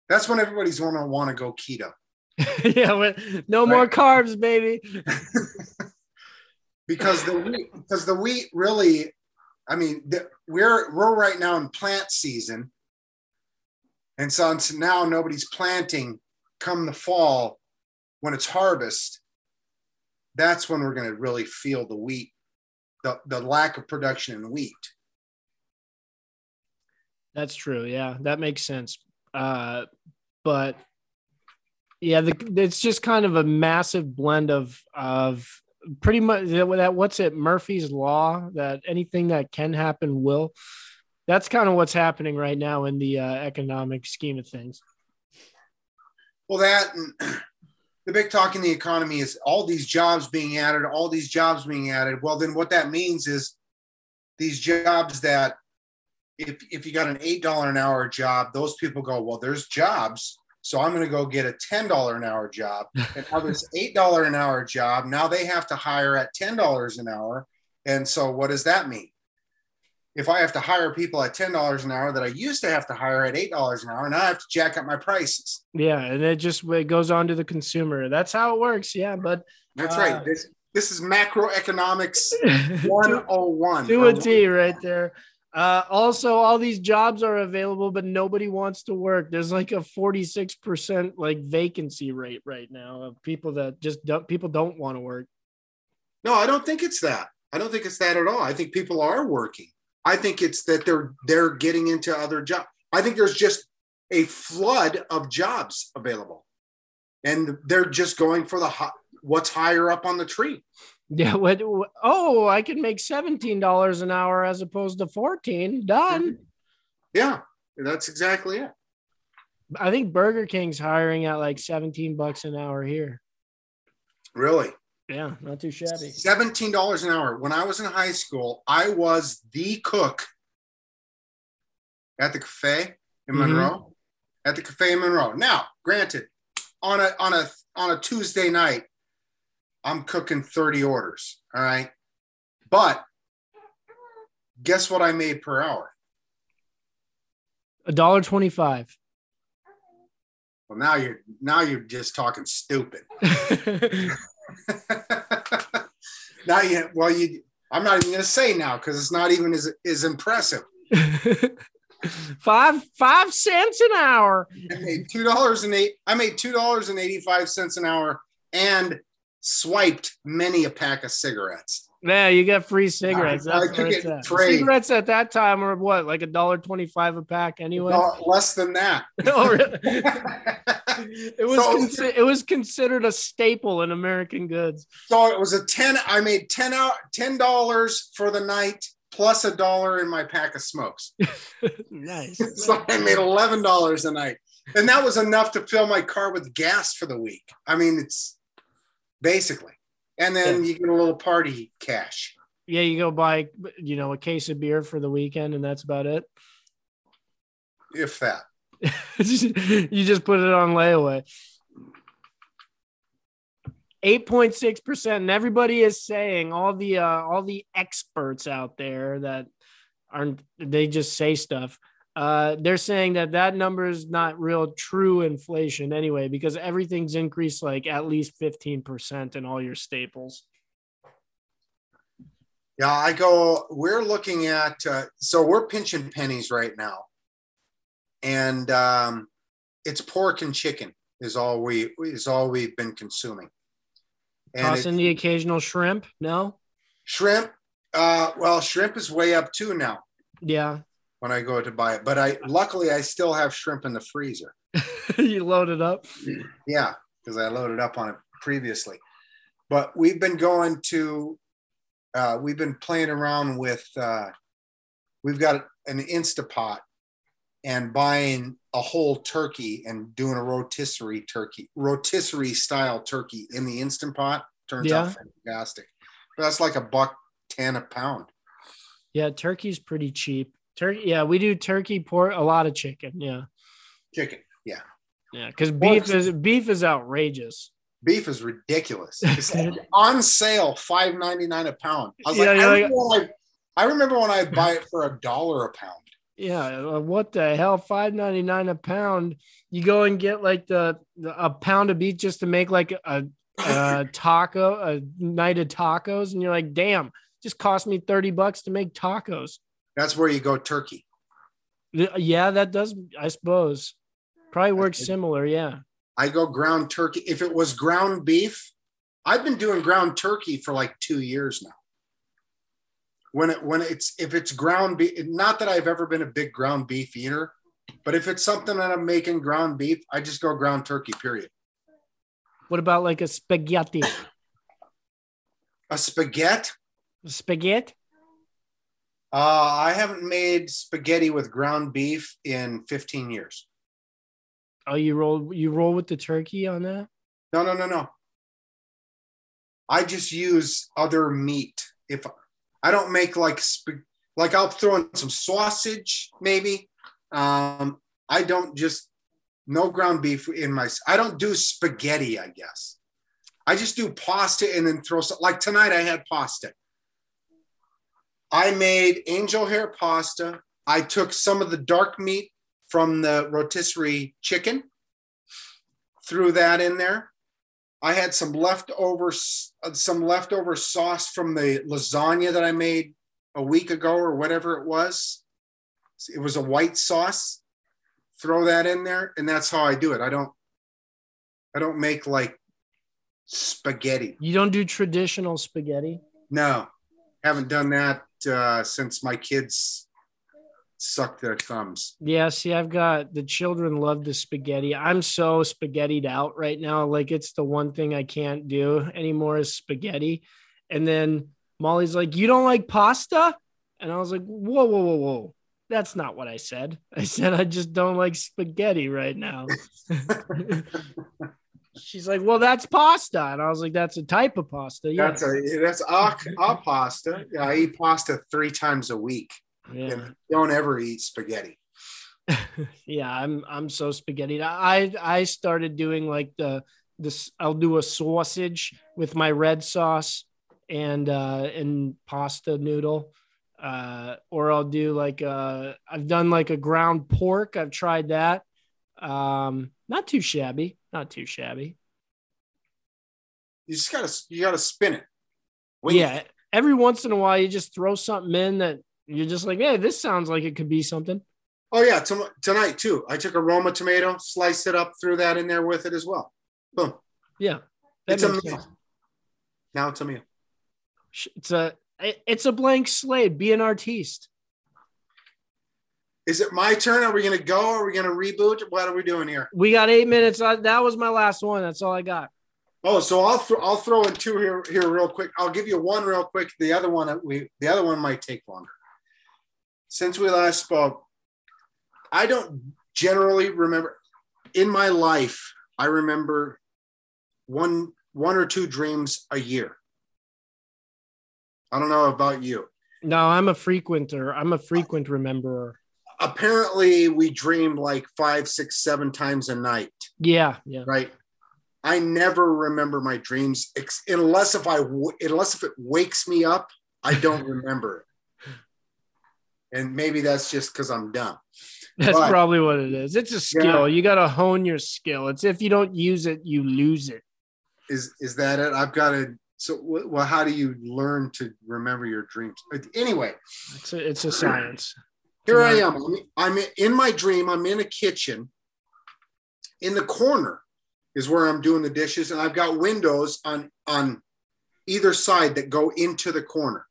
that's when everybody's going to want to go keto. yeah, but no more Right. carbs, baby. because the wheat, because the wheat really, I mean, the, we're we're right now in plant season, and so now nobody's planting. Come the fall, when it's harvest, that's when we're going to really feel the wheat, the the lack of production in wheat. That's true. Yeah, that makes sense. Uh, but yeah, the, it's just kind of a massive blend of of pretty much that what's it Murphy's law that anything that can happen will. That's kind of what's happening right now in the uh, economic scheme of things. Well, that the big talk in the economy is all these jobs being added, all these jobs being added. Well, then what that means is these jobs that if if you got an eight dollar an hour job, those people go, well, there's jobs, so I'm going to go get a ten dollar an hour job. And now this eight dollar an hour job, now they have to hire at ten dollars an hour. And so, what does that mean? If I have to hire people at ten dollars an hour that I used to have to hire at eight dollars an hour, now I have to jack up my prices. Yeah, and it just it goes on to the consumer. That's how it works. Yeah, but That's Uh, right. This this is macroeconomics to, 101. to a T right there. Uh, also, all these jobs are available, but nobody wants to work. There's like a 46% like vacancy rate right now of people that just don't, people don't want to work. No, I don't think it's that. I don't think it's that at all. I think people are working. I think it's that they're they're getting into other jobs. I think there's just a flood of jobs available, and they're just going for the hi- what's higher up on the tree. Yeah. What? Oh, I can make $17 an hour as opposed to 14. Done. Yeah, that's exactly it. I think Burger King's hiring at like 17 bucks an hour here. Really, Yeah, not too shabby. seventeen dollars an hour. When I was in high school, I was the cook at the cafe in Mhm. Monroe. At the cafe in Monroe. Now, granted, on a on a on a Tuesday night, I'm cooking 30 orders. All right. But guess what I made per hour? A dollar twenty-five. Well, now you're now you're just talking stupid. now you well you I'm not even gonna say now because it's not even as as impressive. five five cents an hour. I made two dollars and eight. I made two dollars and eighty five cents an hour and swiped many a pack of cigarettes. Yeah, you got free cigarettes. I- I That's took it at. Cigarettes at that time were what, like a dollar twenty-five a pack anyway. No, less than that. Oh, really? it was So- consi- it was considered a staple in American goods. so it was a ten. I made ten out ten dollars for the night plus a dollar in my pack of smokes. nice. so I made eleven dollars a night, and that was enough to fill my car with gas for the week. I mean, it's basically, and then you get a little party cash. Yeah, you go buy, you know, a case of beer for the weekend, and that's about it. If that. you just put it on layaway. 8.6% and everybody is saying all the uh all the experts out there that aren't they just say stuff uh they're saying that that number is not real true inflation anyway because everything's increased like at least 15% in all your staples Yeah, I go. We're looking at uh, so we're pinching pennies right now, and um, it's pork and chicken is all we is all we've been consuming. And toss it- in the occasional shrimp no shrimp, uh, well, shrimp is way up too now yeah when I go to buy it. But I luckily I still have shrimp in the freezer. you load it up Yeah, because I loaded up on it previously. But we've been going to, uh, we've been playing around with, uh, we've got an Instapot and buying a whole turkey and doing a rotisserie turkey, rotisserie style turkey in the Instant Pot. Turns out fantastic. But that's like a buck 10 a pound. yeah turkey's pretty cheap turkey yeah we do turkey pork a lot of chicken yeah Chicken. Yeah. yeah because beef is beef is outrageous Beef is ridiculous. It's like on sale, five ninety nine a pound. I was Yeah, like, I like- remember, when I, I remember when I buy it for a dollar a pound. Yeah, uh, what the hell? Five ninety nine a pound. You go and get like the, the a pound of beef just to make like a, a taco, a night of tacos, and you're like, damn, just cost me thirty bucks to make tacos. That's where you go turkey. Yeah, that does, I suppose. Probably works similar. Yeah. I go ground turkey. If it was ground beef, I've been doing ground turkey for like two years now. When it when it's if it's ground beef, not that I've ever been a big ground beef eater, but if it's something that I'm making ground beef, I just go ground turkey. Period. What about like a spaghetti? A spaghetti. Spaghetti? Uh, I haven't made spaghetti with ground beef in 15 years. Oh, you roll you roll with the turkey on that? No, no, no, no. I just use other meat. If I don't make like sp- like I'll throw in some sausage maybe. Um, I don't just no ground beef in my. I don't do spaghetti. I guess I just do pasta and then throw some. Like tonight, I had pasta. I made angel hair pasta. I took some of the dark meat from the rotisserie chicken, threw that in there. I had some leftover some leftover sauce from the lasagna that I made a week ago or whatever it was. It was a white sauce. Throw that in there, and that's how I do it. I don't I don't make like spaghetti. You don't do traditional spaghetti? No, haven't done that uh, since my kids suck their thumbs. Yeah, see, I've got the children love the spaghetti. I'm so spaghettied out right now. Like it's the one thing I can't do anymore is spaghetti. And then Molly's like, You don't like pasta? And I was like, Whoa, whoa, whoa, whoa. That's not what I said. I said I just don't like spaghetti right now. She's like, Well, that's pasta. And I was like, That's a type of pasta. Yeah. That's a that's a, a pasta. Yeah, I eat pasta three times a week. yeah. And don't ever eat spaghetti. yeah i'm i'm so spaghetti i i started doing like the this i'll do a sausage with my red sauce and uh and pasta noodle uh or i'll do like uh i've done like a ground pork i've tried that um not too shabby not too shabby You just gotta you gotta spin it. Wing it. yeah every once in a while you just throw something in that you're just like hey this sounds like it could be something Oh yeah, tonight too. I took a Roma tomato, sliced it up, threw that in there with it as well. Boom. yeah It's a meal. sense. Now it's a meal. it's a it's a blank slate be an artiste Is it my turn? Are we gonna go? Are we gonna reboot? What are we doing here? we got eight minutes that was my last one that's all i got Oh, so I'll throw I'll throw in two here here real quick. I'll give you one real quick. The other one we the other one might take longer. Since we last spoke, I don't generally remember in my life. I remember one one or two dreams a year. I don't know about you. No, I'm a frequenter. I'm a frequent rememberer. Apparently, we dream like five, six, seven times a night, Yeah, yeah. right? I never remember my dreams ex- unless if I w- unless if it wakes me up, I don't remember it. And maybe that's just because I'm dumb. That's But- probably what it is. It's a skill. You got to hone your skill. It's if you don't use it, you lose it. Is is that it? I've got to. So, well, how do you learn to remember your dreams? Anyway, It's a, it's a science. Here I am. I'm, in my dream. I'm in a kitchen. In the corner is where I'm doing the dishes, and I've got windows on on either side that go into the corner.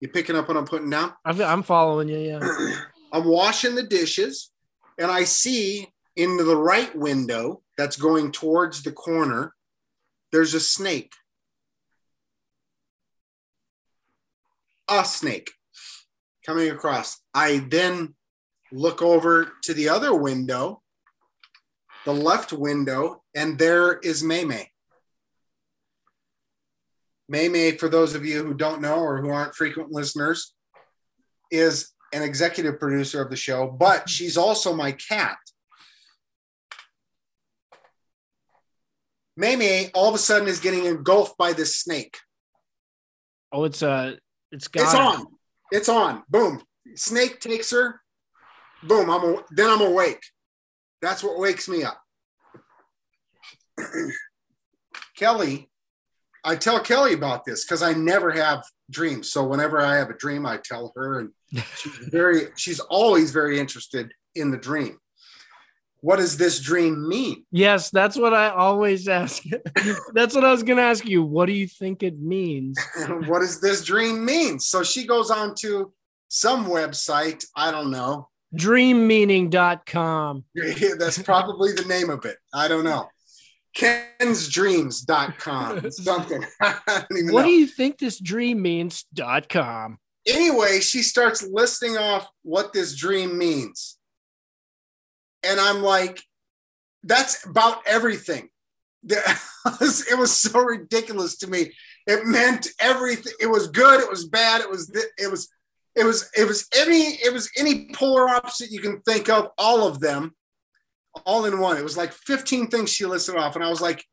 You picking up what I'm putting down? I'm following you. Yeah. I'm washing the dishes, and I see into the right window that's going towards the corner. There's a snake. A snake coming across. I then look over to the other window, the left window, and there is Maymay. Maymay, for those of you who don't know or who aren't frequent listeners, is an executive producer of the show, but she's also my cat. Maymay all of a sudden is getting engulfed by this snake. Oh, it's uh, it's got It's on. It's on. Boom. Snake takes her. Boom. I'm a, then I'm awake. That's what wakes me up. Kelly, I tell Kelly about this because I never have dreams. So whenever I have a dream, I tell her, and she's very, she's always very interested in the dream. What does this dream mean? Yes, that's what I always ask. that's what I was gonna ask you. What do you think it means? what does this dream mean? So she goes on to some website. I don't know. Dreammeaning.com. That's probably the name of it. I don't know. Kensdreams.com. Something. What know. do you think this dream means? Dot com. anyway, she starts listing off what this dream means. And I'm like, that's about everything. It was so ridiculous to me. It meant everything. It was good. It was bad. It was, it was, it was, it was any, it was any polar opposite you can think of, all of them, all in one. It was like 15 things she listed off. And I was like,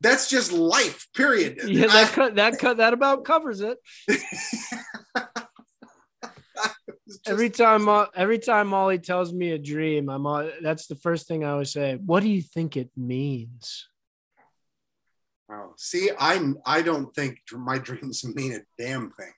that's just life, period. Yeah, I- that cut, that cut that about covers it. just- Every time, every time Molly tells me a dream, I'm all, that's the first thing I always say. What do you think it means? Oh, see, I I don't think my dreams mean a damn thing.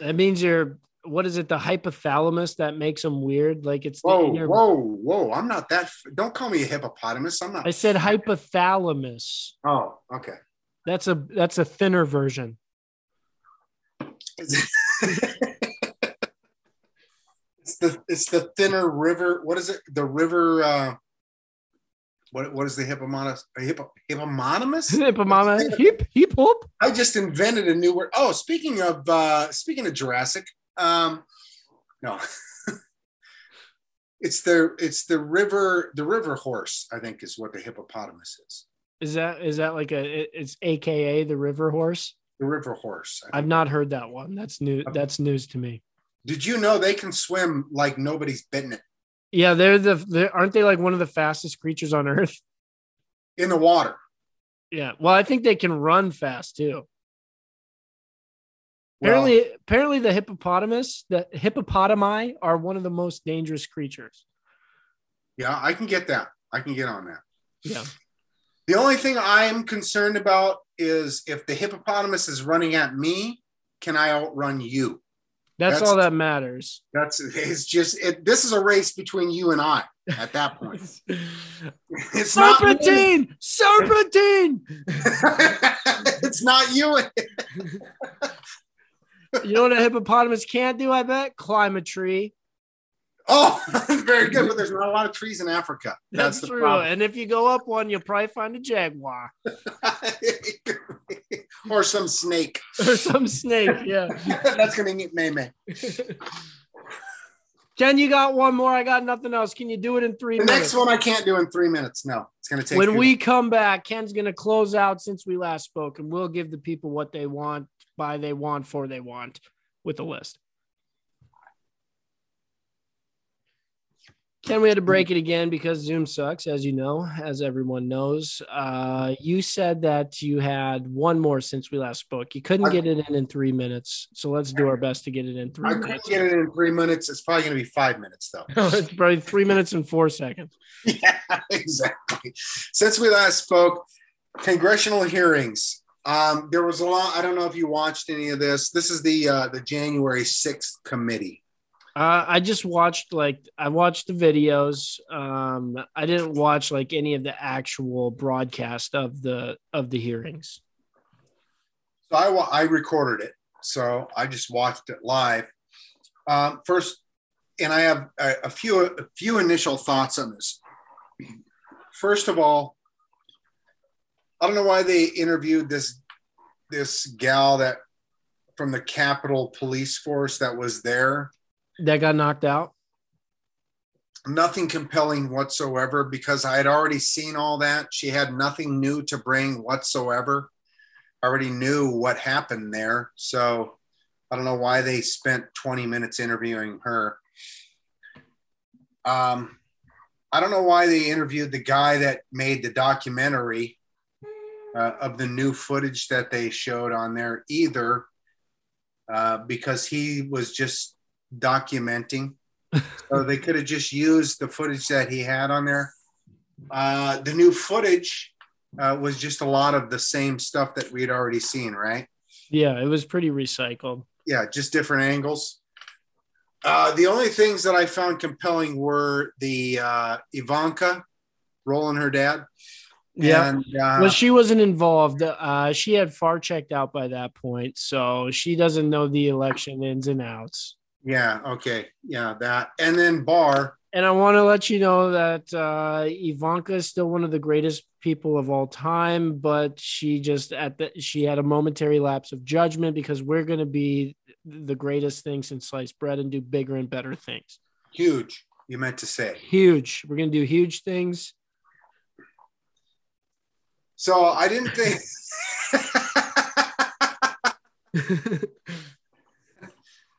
That means you're what is it? The hypothalamus that makes them weird. Like it's the Whoa, inner- whoa, whoa! I'm not that. Don't call me a hippopotamus. I'm not. I said hypothalamus. Oh, okay. That's a that's a thinner version. it's the it's the thinner river. What is it? The river. uh What what is the hippopotamus? Hippo, hippopotamus? Hippomama, heap heap hoop. I just invented a new word. Oh, speaking of uh speaking of Jurassic, um, no. It's the it's the river the river horse I think is what the hippopotamus is Is that is that like a it's AKA the river horse? the river horse. I've not heard that one. That's new. That's news to me. Did you know they can swim like nobody's bitten it Yeah, they're the they're, aren't they like one of the fastest creatures on earth? in the water? Yeah. Well, I think they can run fast too. Well, Apparently, apparently the hippopotamus, the hippopotami are one of the most dangerous creatures. yeah, I can get that. I can get on that. Yeah. The only thing I'm concerned about is if the hippopotamus is running at me, can I outrun you? That's, That's- all that matters. That's it's just it, this is a race between you and I at that point. It's not me. Serpentine! Serpentine! it's not you. You know what a hippopotamus can't do, I bet? Climb a tree. Oh, very good. But there's not a lot of trees in Africa. That's, That's, the true. problem. And if you go up one, you'll probably find a jaguar or some snake. or some snake. Yeah. That's gonna get May May. Ken, you got one more. I got nothing else. Can you do it in three The minutes? next one I can't do in three minutes. No, it's gonna take. when we come back, Ken's going to close out since we last spoke, and we'll give the people what they want by they want for they want with the list. Ken, we had to break it again because Zoom sucks, as you know, as everyone knows. Uh, you said that you had one more since we last spoke. You couldn't get it in in three minutes, so let's do our best to get it in three I minutes. get it in three minutes. It's probably going to be five minutes though. it's probably three minutes and four seconds. yeah, exactly. Since we last spoke, congressional hearings. Um, there was a lot. I don't know if you watched any of this. This is the uh, the January sixth committee. Uh, I just watched like I watched the videos. Um, I didn't watch like any of the actual broadcast of the of the hearings. So I I recorded it. So I just watched it live. Um, first, and I have a, a few a few initial thoughts on this. First of all, I don't know why they interviewed this this gal that from the Capitol Police Force that was there. That got knocked out. Nothing compelling whatsoever because I had already seen all that. She had nothing new to bring whatsoever. I already knew what happened there. So I don't know why they spent 20 minutes interviewing her. Um, I don't know why they interviewed the guy that made the documentary uh, of the new footage that they showed on there either, uh, because he was just documenting. so they could have just used the footage that he had on there. Uh, the new footage uh, was just a lot of the same stuff that we had already seen, right? Yeah, it was pretty recycled. Yeah, just different angles. Uh, the only things that I found compelling were the uh, Ivanka rolling her dad. Yeah. And, uh, well, she wasn't involved. Uh, she had far checked out by that point, so she doesn't know the election ins and outs. Yeah, okay. Yeah, that. And then Barr. And I want to let you know that uh, Ivanka is still one of the greatest people of all time, but she just at the she had a momentary lapse of judgment because we're going to be the greatest thing since sliced bread and do bigger and better things. Huge, you meant to say. Huge. We're going to do huge things. So I didn't think.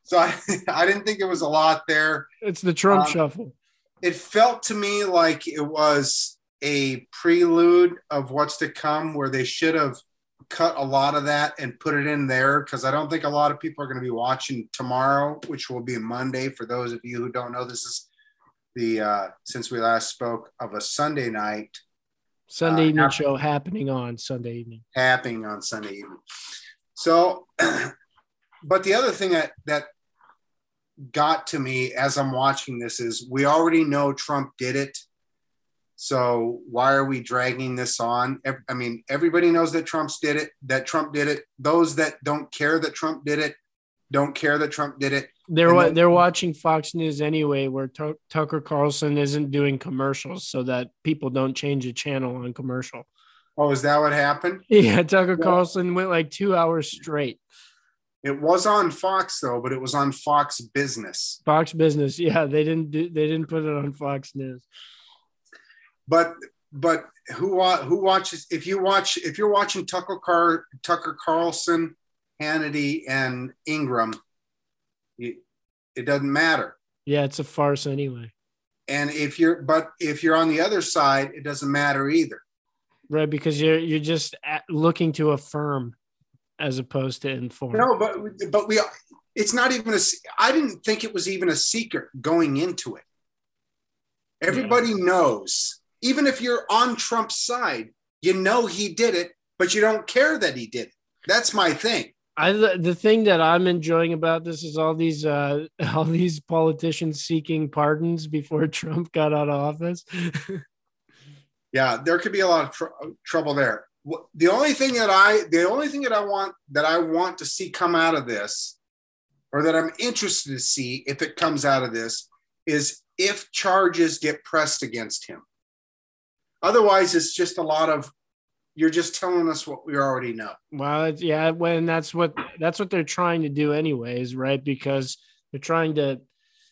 so I, I didn't think it was a lot there. it's the Trump Um, shuffle. It felt to me like it was a prelude of what's to come, where they should have cut a lot of that and put it in there because I don't think a lot of people are going to be watching tomorrow, which will be Monday. For those of you who don't know, this is the uh, since we last spoke of a Sunday night Sunday uh, evening show happening on Sunday evening. happening on Sunday evening. So, but the other thing that that got to me as I'm watching this is we already know Trump did it. So why are we dragging this on? I mean, everybody knows that Trump's did it. That Trump did it. Those that don't care that Trump did it don't care that Trump did it. They're then- they're watching Fox News anyway, where Tu- Tucker Carlson isn't doing commercials, so that people don't change the channel on commercial. Oh, is that what happened? Yeah, Tucker Yeah. Carlson went like two hours straight. It was on Fox though, but it was on Fox Business. Fox Business, yeah, they didn't do they didn't put it on Fox News. but but who who watches if you watch if you're watching Tucker Car Tucker Carlson, Hannity, and Ingraham, you, it doesn't matter. Yeah, it's a farce anyway, And if you're but if you're on the other side, it doesn't matter either. right? Because you're you're just looking to affirm as opposed to inform. No, but but we it's not even a I didn't think it was even a secret going into it. Everybody knows, even if you're on Trump's side, you know he did it, but you don't care that he did it. That's my thing. I the thing that I'm enjoying about this is all these uh all these politicians seeking pardons before Trump got out of office. yeah there could be a lot of tr- trouble there the only thing that i the only thing that i want that i want to see come out of this or that i'm interested to see if it comes out of this is if charges get pressed against him otherwise it's just a lot of you're just telling us what we already know Well, yeah, when that's what that's what they're trying to do, anyways, right? Because they're trying to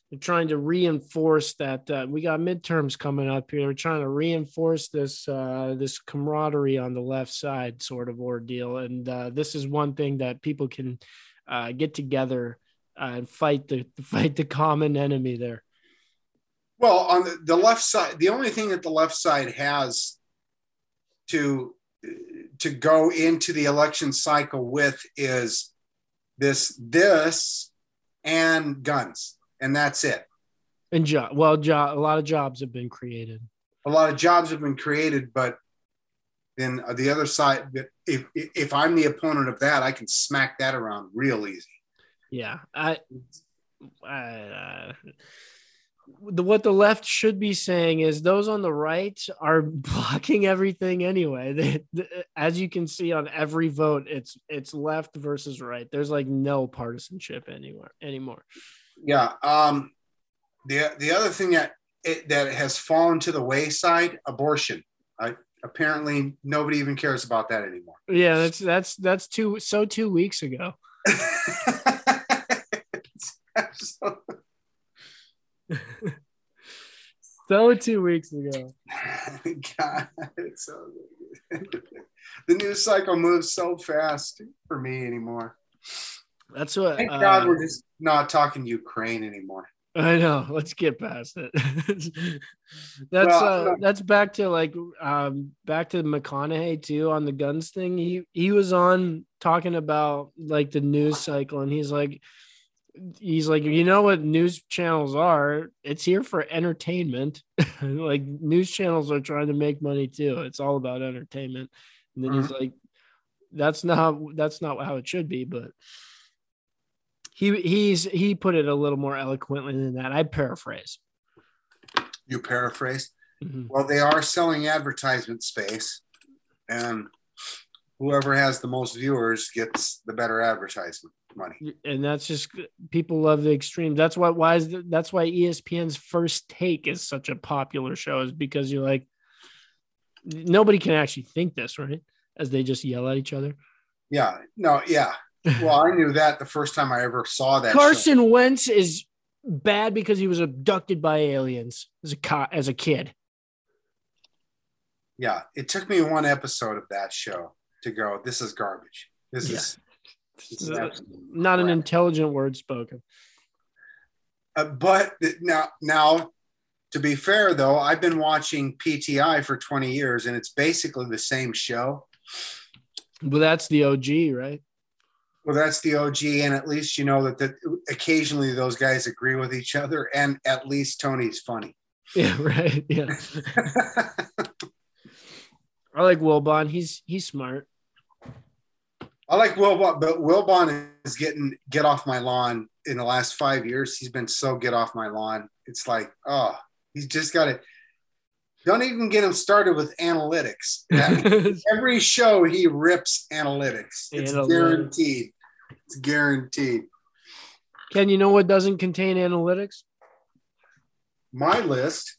they're trying to reinforce that uh, we got midterms coming up here. They're trying to reinforce this uh, this camaraderie on the left side sort of ordeal, and uh, this is one thing that people can uh, get together uh, and fight the fight the common enemy there. Well, on the, the left side, the only thing that the left side has to to go into the election cycle with is this this and guns, and that's it. And job, well, job, a lot of jobs have been created. A lot of jobs have been created, but then the other side, if if I'm the opponent of that, I can smack that around real easy. Yeah, I, I uh, the what the left should be saying is those on the right are blocking everything anyway. They, the, as you can see on every vote, it's it's left versus right. There's like no partisanship anywhere anymore. Yeah. Um. The the other thing that it, that has fallen to the wayside, abortion. I, apparently, nobody even cares about that anymore. Yeah, that's that's that's two so two weeks ago. so two weeks ago. God, it's so the news cycle moves so fast for me anymore. That's what. Thank uh, God we're just not talking Ukraine anymore. I know. Let's get past it. that's Well, uh, that's back to like um back to McConaughey too on the guns thing. He he was on talking about like the news cycle, and he's like, he's like, you know what news channels are? It's here for entertainment. like news channels are trying to make money too. It's all about entertainment. And then he's like, that's not that's not how it should be, but he he's he put it a little more eloquently than that. I paraphrase. You paraphrased. Mhm. Well, they are selling advertisement space, and whoever has the most viewers gets the better advertisement money. And that's just people love the extreme. That's why why is the, that's why ESPN's first take is such a popular show is because you're like nobody can actually think this, right? As they just yell at each other. Yeah. No. Yeah. Well, I knew that the first time I ever saw that. show. Carson Wentz is bad because he was abducted by aliens as a co- as a kid. Yeah. It took me one episode of that show to go. This is garbage. This is. this is absolute Not an intelligent word spoken. Uh, but now, now, to be fair though, I've been watching PTI for 20 years, and it's basically the same show. Well, that's the OG, right? Well, that's the OG, and at least you know that, that occasionally those guys agree with each other, and at least Tony's funny. Yeah, right. Yeah. I like Wilbon. He's he's smart. I like Wilbon, but Wilbon is getting get off my lawn in the last five years. He's been so get off my lawn. It's like, oh, he's just got to. Don't even get him started with analytics. Every show he rips analytics. It's Analytics. guaranteed. It's guaranteed. Ken, you know what doesn't contain analytics? My list.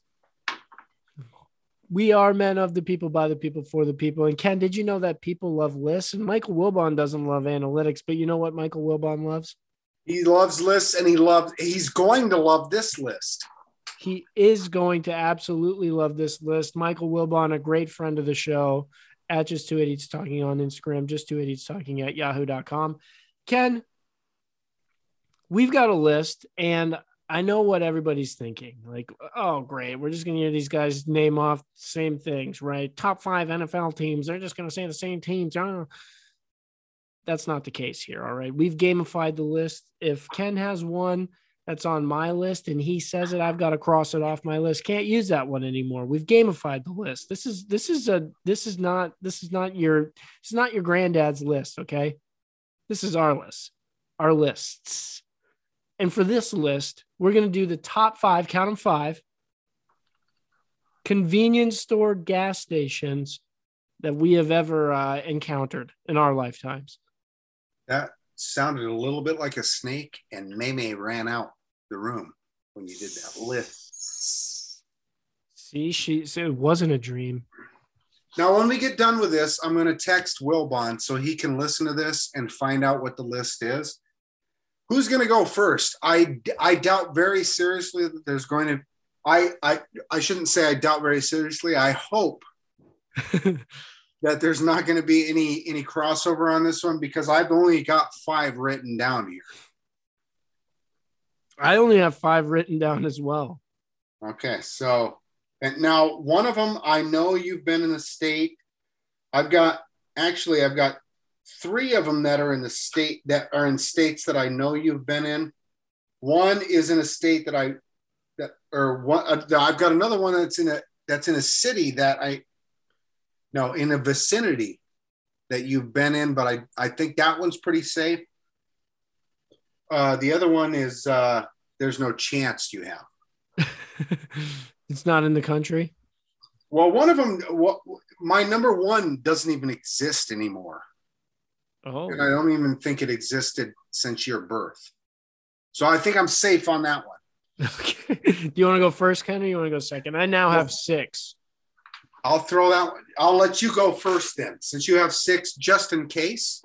We are men of the people, by the people, for the people. And Ken, did you know that people love lists? And Michael Wilbon doesn't love analytics, but you know what Michael Wilbon loves? He loves lists, and he loves. He's going to love this list. He is going to absolutely love this list. Michael Wilbon, a great friend of the show, at just two idiots talking on Instagram, just two idiots talking at yahoo.com. Ken, we've got a list, and I know what everybody's thinking. Like, oh, great. We're just going to hear these guys name off same things, right? Top five NFL teams. They're just going to say the same teams. That's not the case here. All right. We've gamified the list. If Ken has one that's on my list and he says it, I've got to cross it off my list. Can't use that one anymore. We've gamified the list. This is this is a this is not this is not your is not your granddad's list, okay? This is our list. Our lists. And for this list, we're going to do the top 5, count them 5 convenience store gas stations that we have ever uh, encountered in our lifetimes. That sounded a little bit like a snake, and Maymay ran out the room when you did that list. See, she so it wasn't a dream. Now, when we get done with this, I'm going to text Wilbon so he can listen to this and find out what the list is. Who's going to go first? I I doubt very seriously that there's going to. I I I shouldn't say I doubt very seriously. I hope that there's not going to be any any crossover on this one because I've only got five written down here. I only have five written down as well. Okay, so and now one of them I know you've been in the state. I've got actually I've got three of them that are in the state that are in states that I know you've been in. One is in a state that I that or one uh, I've got another one that's in a that's in a city that I no in a vicinity that you've been in, but I I think that one's pretty safe. Uh, the other one is uh, there's no chance you have. it's not in the country. Well, one of them, what my number one doesn't even exist anymore. Oh, And I don't even think it existed since your birth. So I think I'm safe on that one. okay. Do you want to go first, Ken, or you want to go second? I now have six. I'll throw that one. I'll let you go first then, since you have six, just in case.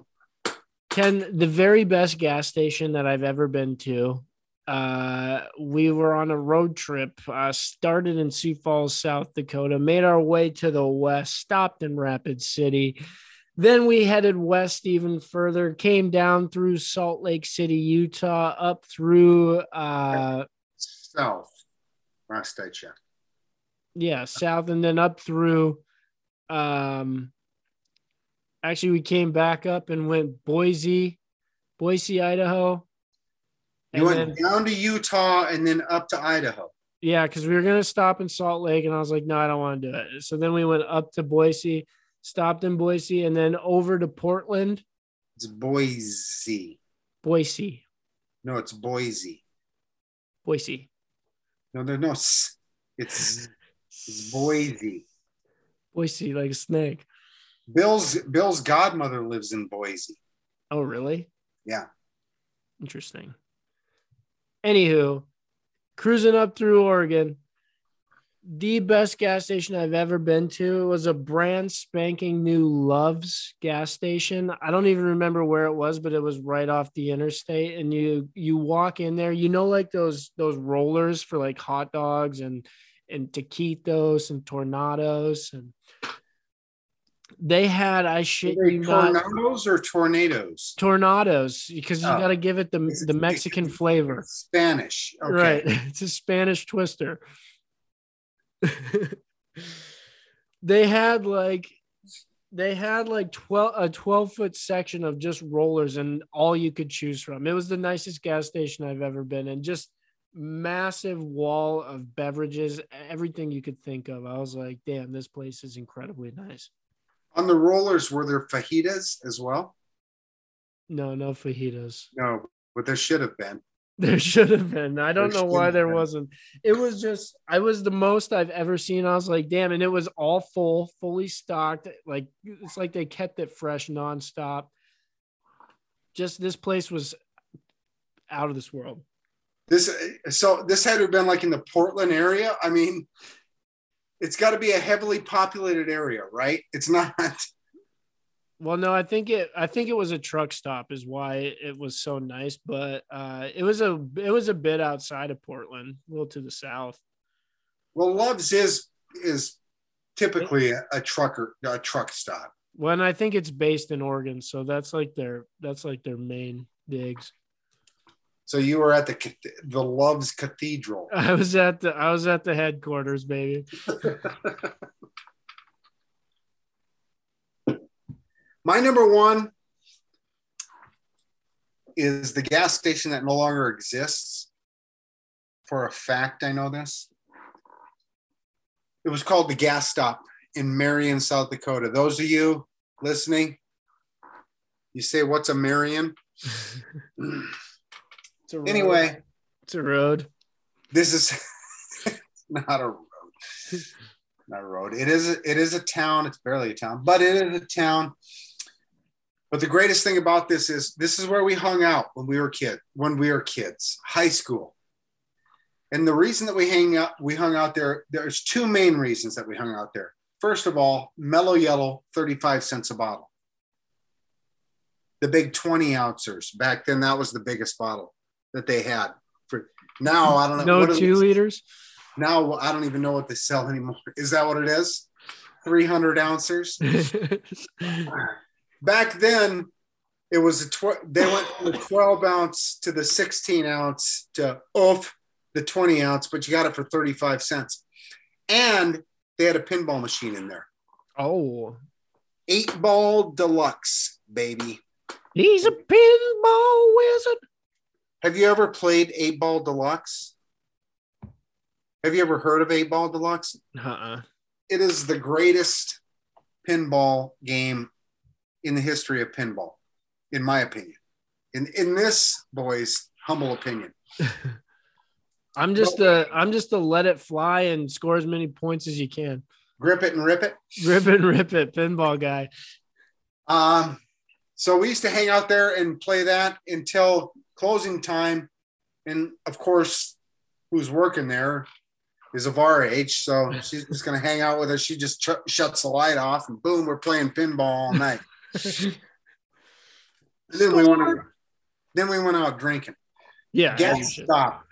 Ken, the very best gas station that I've ever been to. Uh, we were on a road trip, uh, started in Sioux Falls, South Dakota, made our way to the west, stopped in Rapid City. Then we headed west even further, came down through Salt Lake City, Utah, up through, uh, South. Last I checked. yeah, south, and then up through, um, actually, we came back up and went Boise, Boise, Idaho. You And went then- down to Utah and then up to Idaho. Yeah, because we were gonna stop in Salt Lake, and I was like, no, I don't want to do it. So then we went up to Boise, stopped in Boise, and then over to Portland, It's Boise. Boise, No, it's Boise. Boise, No, there's no. It's, it's Boise. Boise, like a snake. Bill's Bill's godmother lives in Boise. Oh, really? Yeah. Interesting. Anywho, cruising up through Oregon, the best gas station I've ever been to was a brand spanking new Love's gas station. I don't even remember where it was, but it was right off the interstate. And you you walk in there, you know, like those those rollers for like hot dogs and and taquitos and tornadoes and they had I shit they you not tornadoes or tornadoes? tornadoes because you Oh. got to give it the It's- the Mexican flavor. Spanish. Okay. Right. It's a Spanish twister. they had like they had like 12 a 12 foot section of just rollers and all you could choose from. It was the nicest gas station I've ever been in. Just massive wall of beverages, everything you could think of. I was like, damn, this place is incredibly nice. On the rollers, were there fajitas as well? No, no fajitas. No, but there should have been. There should have been. I don't There know why there been. wasn't. It was just, I was the most I've ever seen. I was like, damn. And it was all full, fully stocked. Like, it's like they kept it fresh nonstop. Just this place was out of this world. This so this had to have been like in the Portland area. I mean, it's got to be a heavily populated area, right? It's not. Well, no, I think it, I think it was a truck stop is why it was so nice, but uh, it was a, it was a bit outside of Portland, a little to the south. Well, Love's is is typically a, a trucker a truck stop. Well, and I think it's based in Oregon, so that's like their, that's like their main digs. So you were at the the Love's Cathedral. I was at the I was at the headquarters, baby. My number one is the gas station that no longer exists. For a fact, I know this. It was called the gas stop in Marion, South Dakota. Those of you listening, you say, What's a Marion? It's a road. anyway, it's a road. this is not a road. Not a road. It is. A, it is a town. It's barely a town, but it is a town. But the greatest thing about this is this is where we hung out when we were kid. When we were kids, high school. And the reason that we hang out, we hung out there. There's two main reasons that we hung out there. First of all, Mellow Yellow, 35 cents a bottle. the big 20 ouncers. Back then, that was the biggest bottle that they had. For now, I don't know. No what are two they- liters. Now I don't even know what they sell anymore. Is that what it is? 300 ounces. Back then, it was a tw- they went from the 12 ounce to the 16 ounce to off the 20 ounce, but you got it for 35 cents. And they had a pinball machine in there. oh, Eight ball deluxe, baby. he's a pinball wizard. Have you ever played eight ball deluxe? Have you ever heard of eight ball deluxe? Uh-uh. It is the greatest pinball game in the history of pinball, in my opinion. In in this boy's humble opinion. I'm just a I'm just a let it fly and score as many points as you can. Grip it and rip it. Rip it, and rip it, pinball guy. Um, so we used to hang out there and play that until closing time. And of course, who's working there is of our age. So she's just going to hang out with us. She just ch- shuts the light off and boom, we're playing pinball all night. Then we went out, then we went out drinking. Yeah, Gas stop.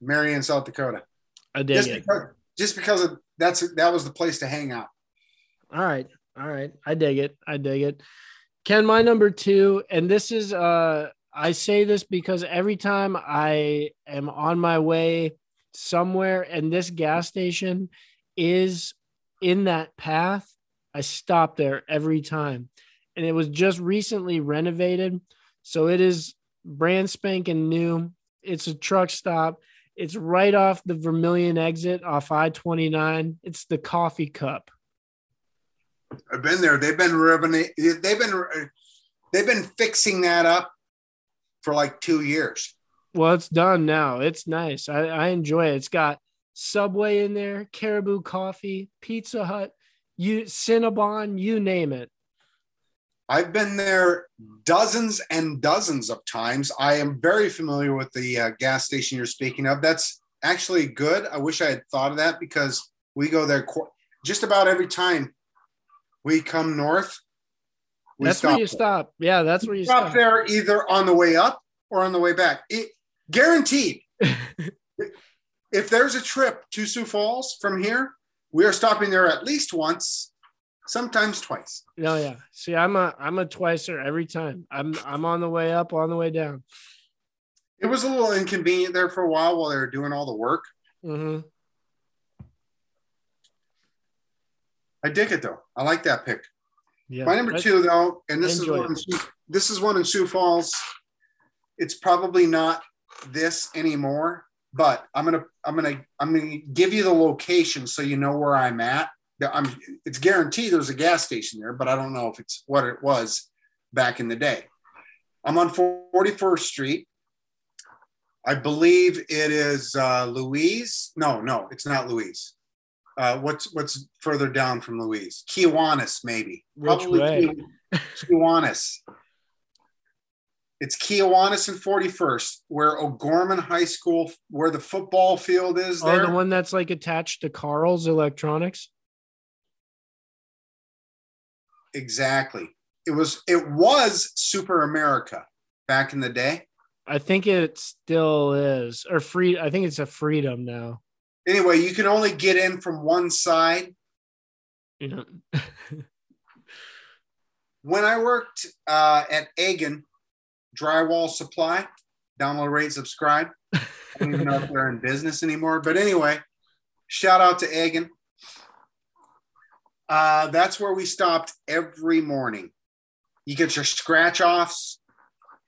Marion, South Dakota. I dig Just it. because, just because of that's that was the place to hang out. All right. All right. I dig it. I dig it. Ken, my number two, and this is uh I say this because every time I am on my way somewhere and this gas station is in that path, I stop there every time. And it was just recently renovated. So it is brand spanking new. It's a truck stop. It's right off the Vermillion exit off I 29. It's the coffee cup. I've been there. They've been revenue. They've been they've been fixing that up for like two years. Well, it's done now. It's nice. I, I enjoy it. It's got Subway in there, Caribou Coffee, Pizza Hut, you Cinnabon, you name it. I've been there dozens and dozens of times. I am very familiar with the uh, gas station you're speaking of. That's actually good. I wish I had thought of that because we go there qu- just about every time we come north. We that's where you there. stop. Yeah, that's where you stop stop. there either on the way up or on the way back. It, guaranteed. if there's a trip to Sioux Falls from here, we are stopping there at least once, sometimes twice. No, yeah. See, I'm a I'm a twicer every time. I'm I'm on the way up, on the way down. It was a little inconvenient there for a while while they were doing all the work. Mm-hmm. I dig it though. I like that pick. Yeah. My number two though, and this is one in Sioux, this is one in Sioux Falls. It's probably not this anymore, but I'm gonna I'm gonna I'm gonna give you the location so you know where I'm at. I'm it's guaranteed there's a gas station there, but I don't know if it's what it was back in the day. I'm on 41st Street. I believe it is uh, Louise. No, no, it's not Louise. Uh, what's what's further down from Louise? Kiwanis, maybe. Which way? Ki- Kiwanis. It's Kiwanis and 41st, where O'Gorman High School, where the football field is Oh, there. the one that's like attached to Carl's Electronics. exactly. It was it was Super America back in the day. I think it still is, or free. I think it's a Freedom now. Anyway, you can only get in from one side. Know, When I worked uh, at Egan Drywall Supply, download, rate, subscribe. I don't even know if they're in business anymore. But anyway, shout out to Egan. Uh, that's where we stopped every morning. You get your scratch offs.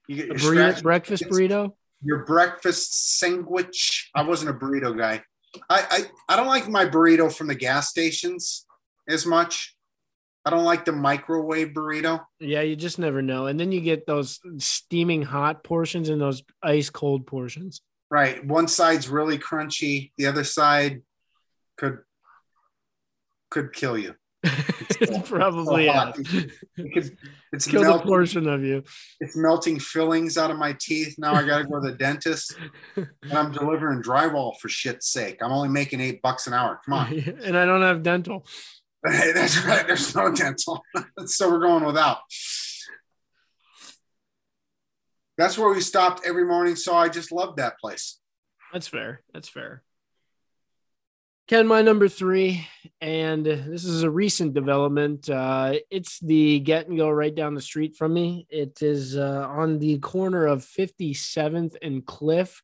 You get your, burrito, breakfast burrito. your breakfast sandwich. I wasn't a burrito guy. I, I I don't like my burrito from the gas stations as much. I don't like the microwave burrito. Yeah, you just never know. And then you get those steaming hot portions and those ice cold portions. Right. One side's really crunchy. The other side could could kill you. it's probably oh, yeah. It could, it's Kill the melting, portion of you. it's melting fillings out of my teeth. Now I gotta go to the dentist. And I'm delivering drywall for shit's sake. I'm only making eight bucks an hour. Come on. and I don't have dental. Hey, that's right. There's no dental. so we're going without. That's where we stopped every morning. So I just loved that place. That's fair. That's fair. Ken, my number three, and this is a recent development. Uh, it's the get and go right down the street from me. It is uh, on the corner of 57th and Cliff.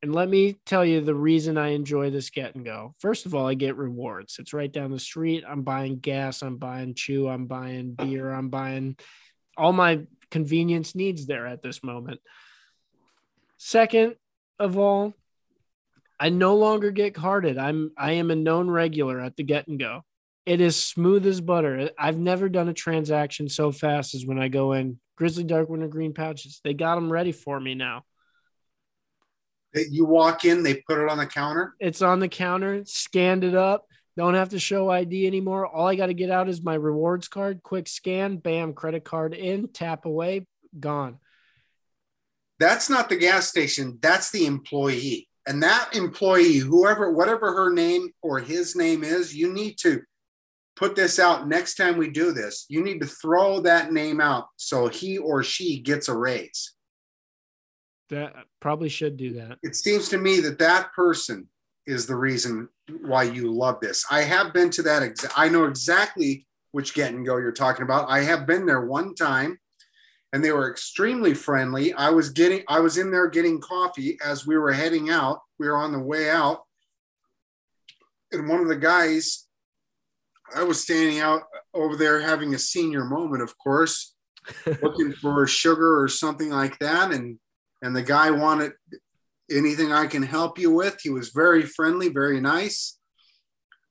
And let me tell you the reason I enjoy this get and go. First of all, I get rewards. It's right down the street. I'm buying gas, I'm buying chew, I'm buying beer, I'm buying all my convenience needs there at this moment. Second of all, I no longer get carded. I'm I am a known regular at the get and go. It is smooth as butter. I've never done a transaction so fast as when I go in Grizzly Dark Winter Green pouches. They got them ready for me now. You walk in, they put it on the counter. It's on the counter, scanned it up. Don't have to show ID anymore. All I got to get out is my rewards card, quick scan, bam, credit card in, tap away, gone. That's not the gas station, that's the employee. And that employee, whoever, whatever her name or his name is, you need to put this out next time we do this. You need to throw that name out so he or she gets a raise. That uh, probably should do that. It seems to me that that person is the reason why you love this. I have been to that. Exa- I know exactly which get and go you're talking about. I have been there one time and they were extremely friendly. I was getting, I was in there getting coffee as we were heading out. We were on the way out. And one of the guys, I was standing out over there having a senior moment, of course, looking for sugar or something like that. And and the guy wanted anything I can help you with. He was very friendly, very nice.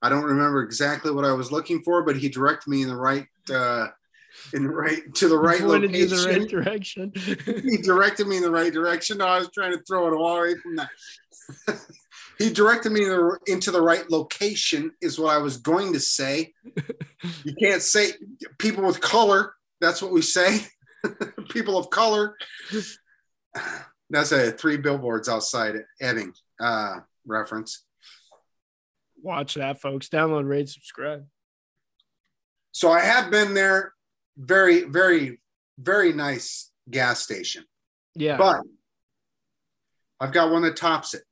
I don't remember exactly what I was looking for, but he directed me in the right uh, in the right to the right location. the right direction. he directed me in the right direction. No, I was trying to throw it all away from that. he directed me in the- into the right location, is what I was going to say. You can't say people with color. That's what we say. people of color. That's a three billboards outside Ebbing uh, reference. Watch that, folks. Download, rate, subscribe. So I have been there. Very, very, very nice gas station. Yeah. But I've got one that tops it.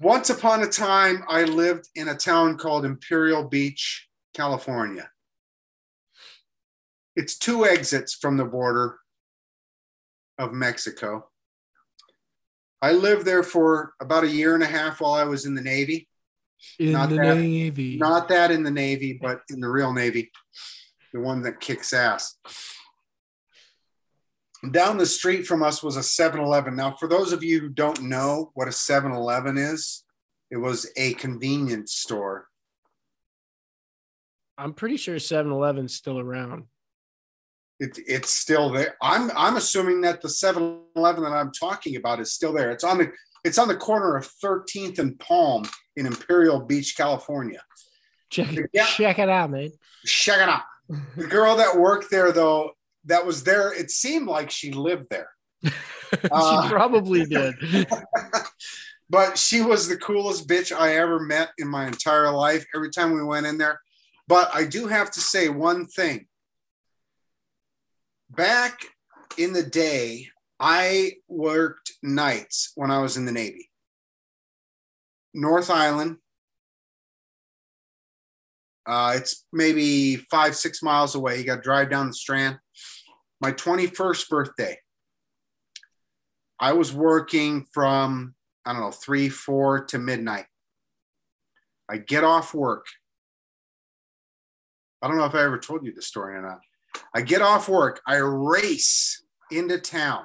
Once upon a time, I lived in a town called Imperial Beach, California. It's two exits from the border of Mexico. I lived there for about a year and a half while I was in the Navy. in not the that- Navy. Not that in the Navy, but in the real Navy, the one that kicks ass. Down the street from us was a 7 Eleven. Now, for those of you who don't know what a 7 Eleven is, it was a convenience store. I'm pretty sure 7 Eleven's still around. It, it's still there. I'm, I'm assuming that the 7 Eleven that I'm talking about is still there. It's on the it's on the corner of 13th and Palm in Imperial Beach, California. Check, Yeah. check it out, man. Check it out. The girl that worked there, though, that was there, it seemed like she lived there. Uh, she probably did. but she was the coolest bitch I ever met in my entire life every time we went in there. But I do have to say one thing. Back in the day, I worked nights when I was in the Navy. North Island. Uh, it's maybe five, six miles away. You got to drive down the strand. My 21st birthday, I was working from, I don't know, three, four to midnight. I get off work. I don't know if I ever told you the story or not. I get off work. I race into town.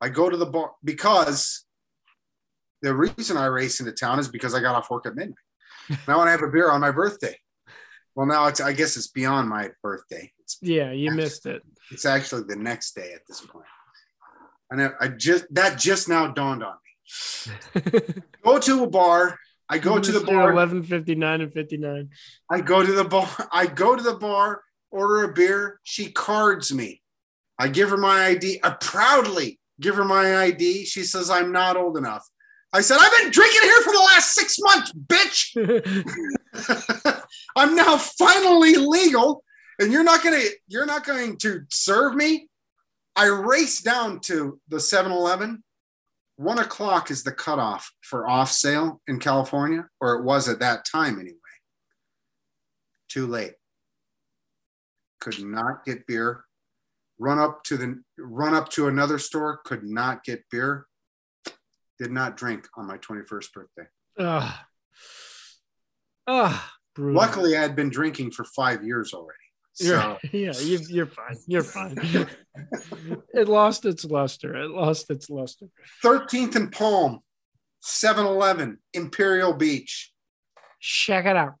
I go to the bar because the reason I race into town is because I got off work at midnight. And I want to have a beer on my birthday. Well, now it's, I guess it's beyond my birthday. It's, Yeah, you missed it. it's actually the next day at this point. And I, I just, that just now dawned on me. Go to a bar. I go to the bar. 11:59 and 59. I go to the bar. I go to the bar, order a beer. She cards me. I give her my ID. I uh, proudly give her my ID. She says I'm not old enough. I said, I've been drinking here for the last six months, bitch. I'm now finally legal, and you're not gonna you're not going to serve me. I race down to the 7 Eleven. One o'clock is the cutoff for off sale in California, or it was at that time anyway. Too late. Could not get beer. Run up to the run up to another store, could not get beer. Did not drink on my 21st birthday. Ugh. Ugh. brutal. Luckily, I had been drinking for five years already. You're, yeah, you, you're fine. You're fine. it lost its luster. It lost its luster. 13th and Palm, 7 Eleven, Imperial Beach. Check it out.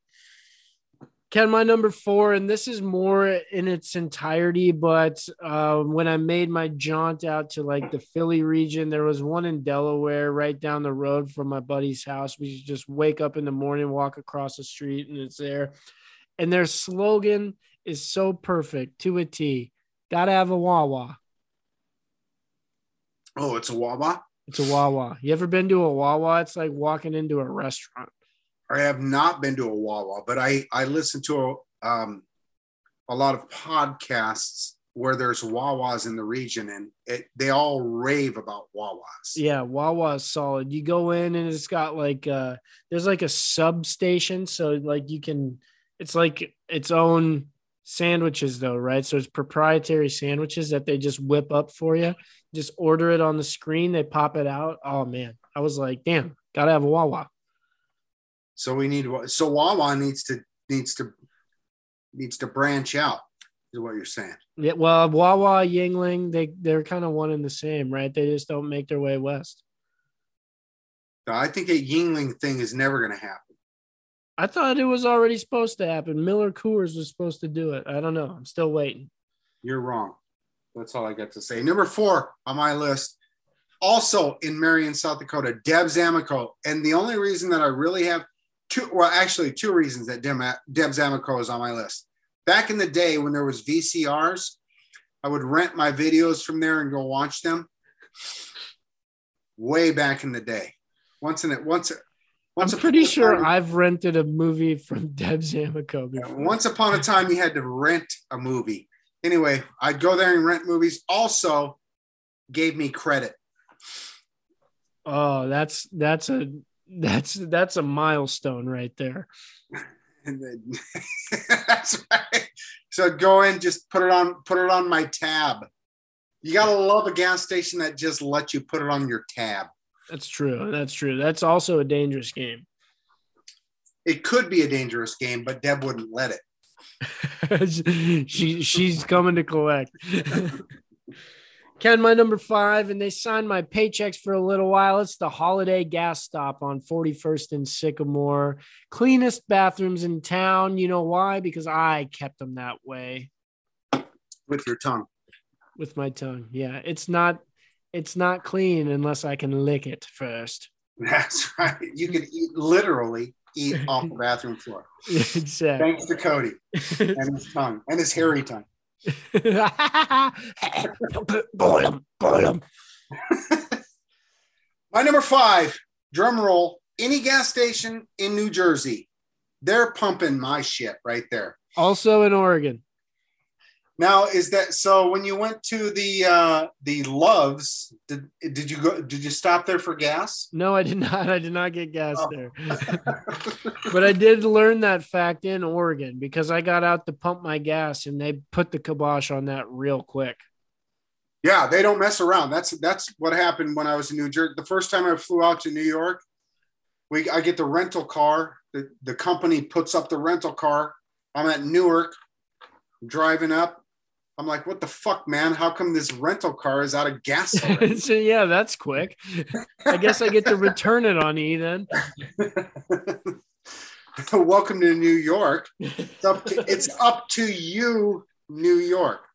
Ken, my number four, and this is more in its entirety, but uh, when I made my jaunt out to like the Philly region, there was one in Delaware right down the road from my buddy's house. We just wake up in the morning, walk across the street, and it's there. And their slogan is so perfect to a T. Gotta have a Wawa. Oh, it's a Wawa. It's a Wawa. You ever been to a Wawa? It's like walking into a restaurant. I have not been to a Wawa, but I I listen to a, um, a lot of podcasts where there's Wawas in the region, and it, they all rave about Wawas. Yeah, Wawa is solid. You go in and it's got like uh there's like a substation, so like you can it's like its own sandwiches though, right? So it's proprietary sandwiches that they just whip up for you. Just order it on the screen, they pop it out. Oh man, I was like, damn, gotta have a Wawa. So we need so Wawa needs to needs to needs to branch out. Is what you're saying? Yeah, well, Wawa, Yuengling, they they're kind of one and the same, right? They just don't make their way west. I think a Yuengling thing is never going to happen. I thought it was already supposed to happen. Miller Coors was supposed to do it. I don't know. I'm still waiting. You're wrong. That's all I got to say. Number four on my list, also in Marion, South Dakota, Deb's Amoco. And the only reason that I really have two, well, actually two reasons that Deb, Deb's Amoco is on my list. Back in the day when there was VCRs, I would rent my videos from there and go watch them. Way back in the day, once in it, once, once I'm pretty sure time- I've rented a movie from Deb Amoco before. once upon a time, you had to rent a movie. Anyway, I'd go there and rent movies. Also, gave me credit. Oh, that's that's a that's that's a milestone right there. And then that's right. So go in, just put it on, put it on my tab. You gotta love a gas station that just lets you put it on your tab. That's true. That's true. That's also a dangerous game. It could be a dangerous game, but Deb wouldn't let it. she she's coming to collect. Ken, my number five, and they signed my paychecks for a little while. It's the Holiday Gas Stop on 41st and Sycamore. Cleanest bathrooms in town. You know why? Because I kept them that way with your tongue. with my tongue. Yeah, it's not it's not clean unless I can lick it first. That's right. You can eat literally eat off the bathroom floor. exactly. Thanks to Cody and his tongue and his hairy tongue. My number five, drum roll, any gas station in New Jersey. They're pumping my shit right there. Also in Oregon. Now, is that so? When you went to the uh, the Loves, did did you go? Did you stop there for gas? No, I did not. I did not get gas Oh. there. But I did learn that fact in Oregon because I got out to pump my gas and they put the kibosh on that real quick. yeah, they don't mess around. That's that's what happened when I was in New Jersey. The first time I flew out to New York, we I get the rental car. The the company puts up the rental car. I'm at Newark, driving up. I'm like, what the fuck, man? How come this rental car is out of gas so yeah, that's quick. I guess I get to return it on E then. Welcome to New York. It's up to, it's up to you, New York.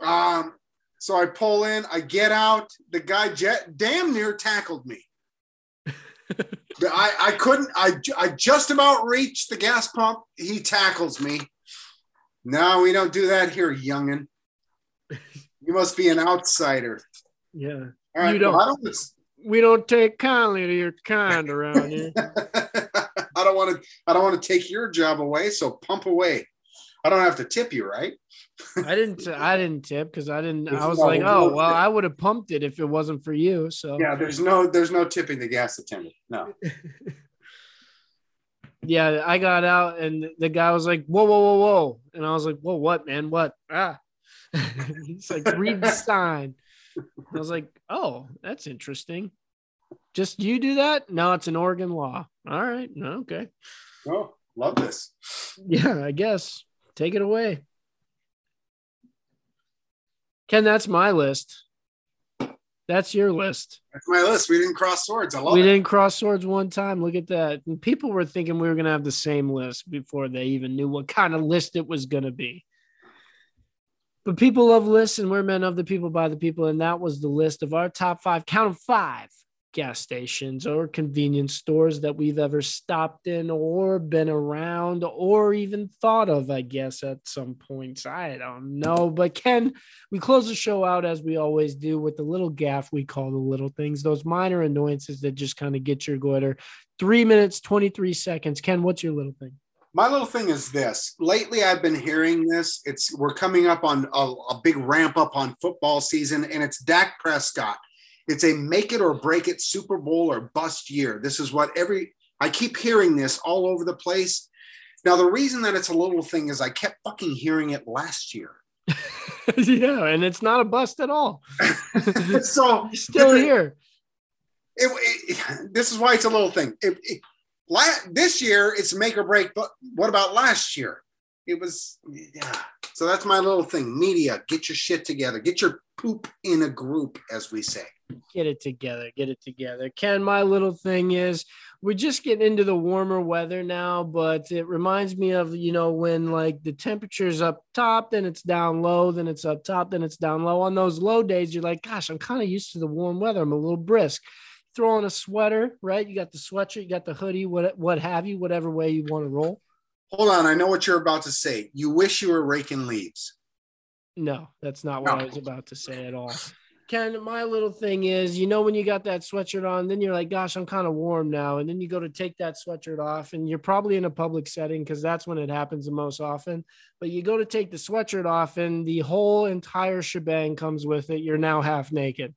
Um, so I pull in, I get out. The guy jet, damn near tackled me. I, I couldn't, I, I just about reached the gas pump. He tackles me. No, we don't do that here, youngin. You must be an outsider. Yeah. All right, You don't. well, don't, We don't take kindly to your kind around here. I don't want to. I don't want to take your job away. So pump away. I don't have to tip you, right? I didn't. I didn't tip because I didn't. There's I was no like, oh well. I would have pumped it if it wasn't for you. So Yeah, there's no there's no tipping the gas attendant. No. yeah, I got out and the guy was like, whoa, whoa, whoa, whoa, and I was like, whoa, what, man, what? Ah, he's like, read the sign. I was like, oh, that's interesting. Just you do that? No, it's an Oregon law. All right, okay, Oh, love this. yeah, I guess. Take it away. Ken, that's my list. That's your list. That's my list. We didn't cross swords. I love we it. didn't cross swords one time. Look at that. And people were thinking we were going to have the same list before they even knew what kind of list it was going to be. But people love lists, and we're men of the people by the people. And that was the list of our top five, count of five gas stations or convenience stores that we've ever stopped in or been around or even thought of, I guess, at some points. I don't know. But Ken, we close the show out as we always do with the little gaff we call the little things, those minor annoyances that just kind of get your glitter. Three minutes, 23 seconds. Ken, what's your little thing? My little thing is this. Lately, I've been hearing this. It's we're coming up on a, a big ramp up on football season, and it's Dak Prescott. It's a make it or break it Super Bowl or bust year. This is what every I keep hearing this all over the place. Now, the reason that it's a little thing is I kept fucking hearing it last year. yeah, and it's not a bust at all. so He's still here. it, it- this is why it's a little thing. It, it, la, this year it's make or break, but what about last year? It was yeah. So that's my little thing. Media, get your shit together. Get your poop in a group, as we say. Get it together. Get it together. Ken, my little thing is we're just getting into the warmer weather now, but it reminds me of, you know, when like the temperature's up top, then it's down low, then it's up top, then it's down low. On those low days, you're like, gosh, I'm kind of used to the warm weather. I'm a little brisk. Throw on a sweater, right? You got the sweatshirt, you got the hoodie, what what have you, whatever way you want to roll. Hold on, I know what you're about to say. You wish you were raking leaves. No, that's not what No. I was about to say at all. Ken, my little thing is, you know, when you got that sweatshirt on, then you're like, gosh, I'm kind of warm now. And then you go to take that sweatshirt off, and you're probably in a public setting because that's when it happens the most often. But you go to take the sweatshirt off, and the whole entire shebang comes with it. You're now half naked.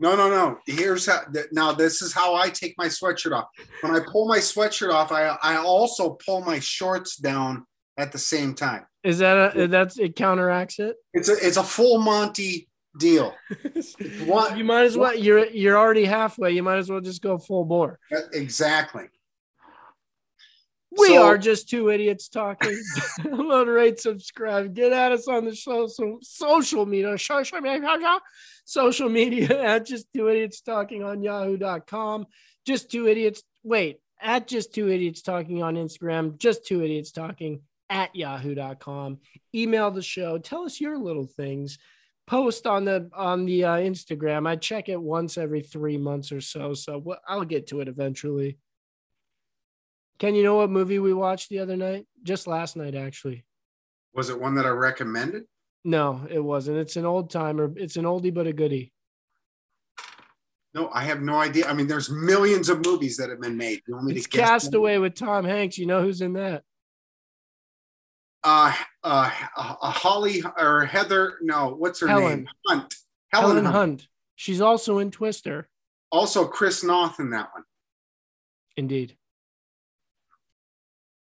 No, no, no. Here's how. Now this is how I take my sweatshirt off. When I pull my sweatshirt off, I I also pull my shorts down at the same time. Is that a, that's it counteracts it? It's a it's a full Monty deal. What- you might as well. You're you're already halfway. You might as well just go full bore. Uh, exactly. We So- are just two idiots talking. Download, rate, subscribe. Get at us on the social social media, social media, social media at just two idiots talking on yahoo.com. Just two idiots. Wait, at just two idiots talking on Instagram. Just two idiots talking at yahoo.com. Email the show. Tell us your little things. Post on the on the uh, Instagram. I check it once every three months or so. So I'll get to it eventually. Ken, you know what movie we watched the other night? Just last night, actually. Was it one that I recommended? No, it wasn't. It's an old timer. It's an oldie but a goodie. No, I have no idea. I mean, there's millions of movies that have been made. You want me It's to? Cast Away with Tom Hanks. You know who's in that? Uh, uh, Holly or Heather? No, what's her Helen. name? Hunt. Helen, Helen, Hunt. Hunt. She's also in Twister. Also, Chris Noth in that one. Indeed.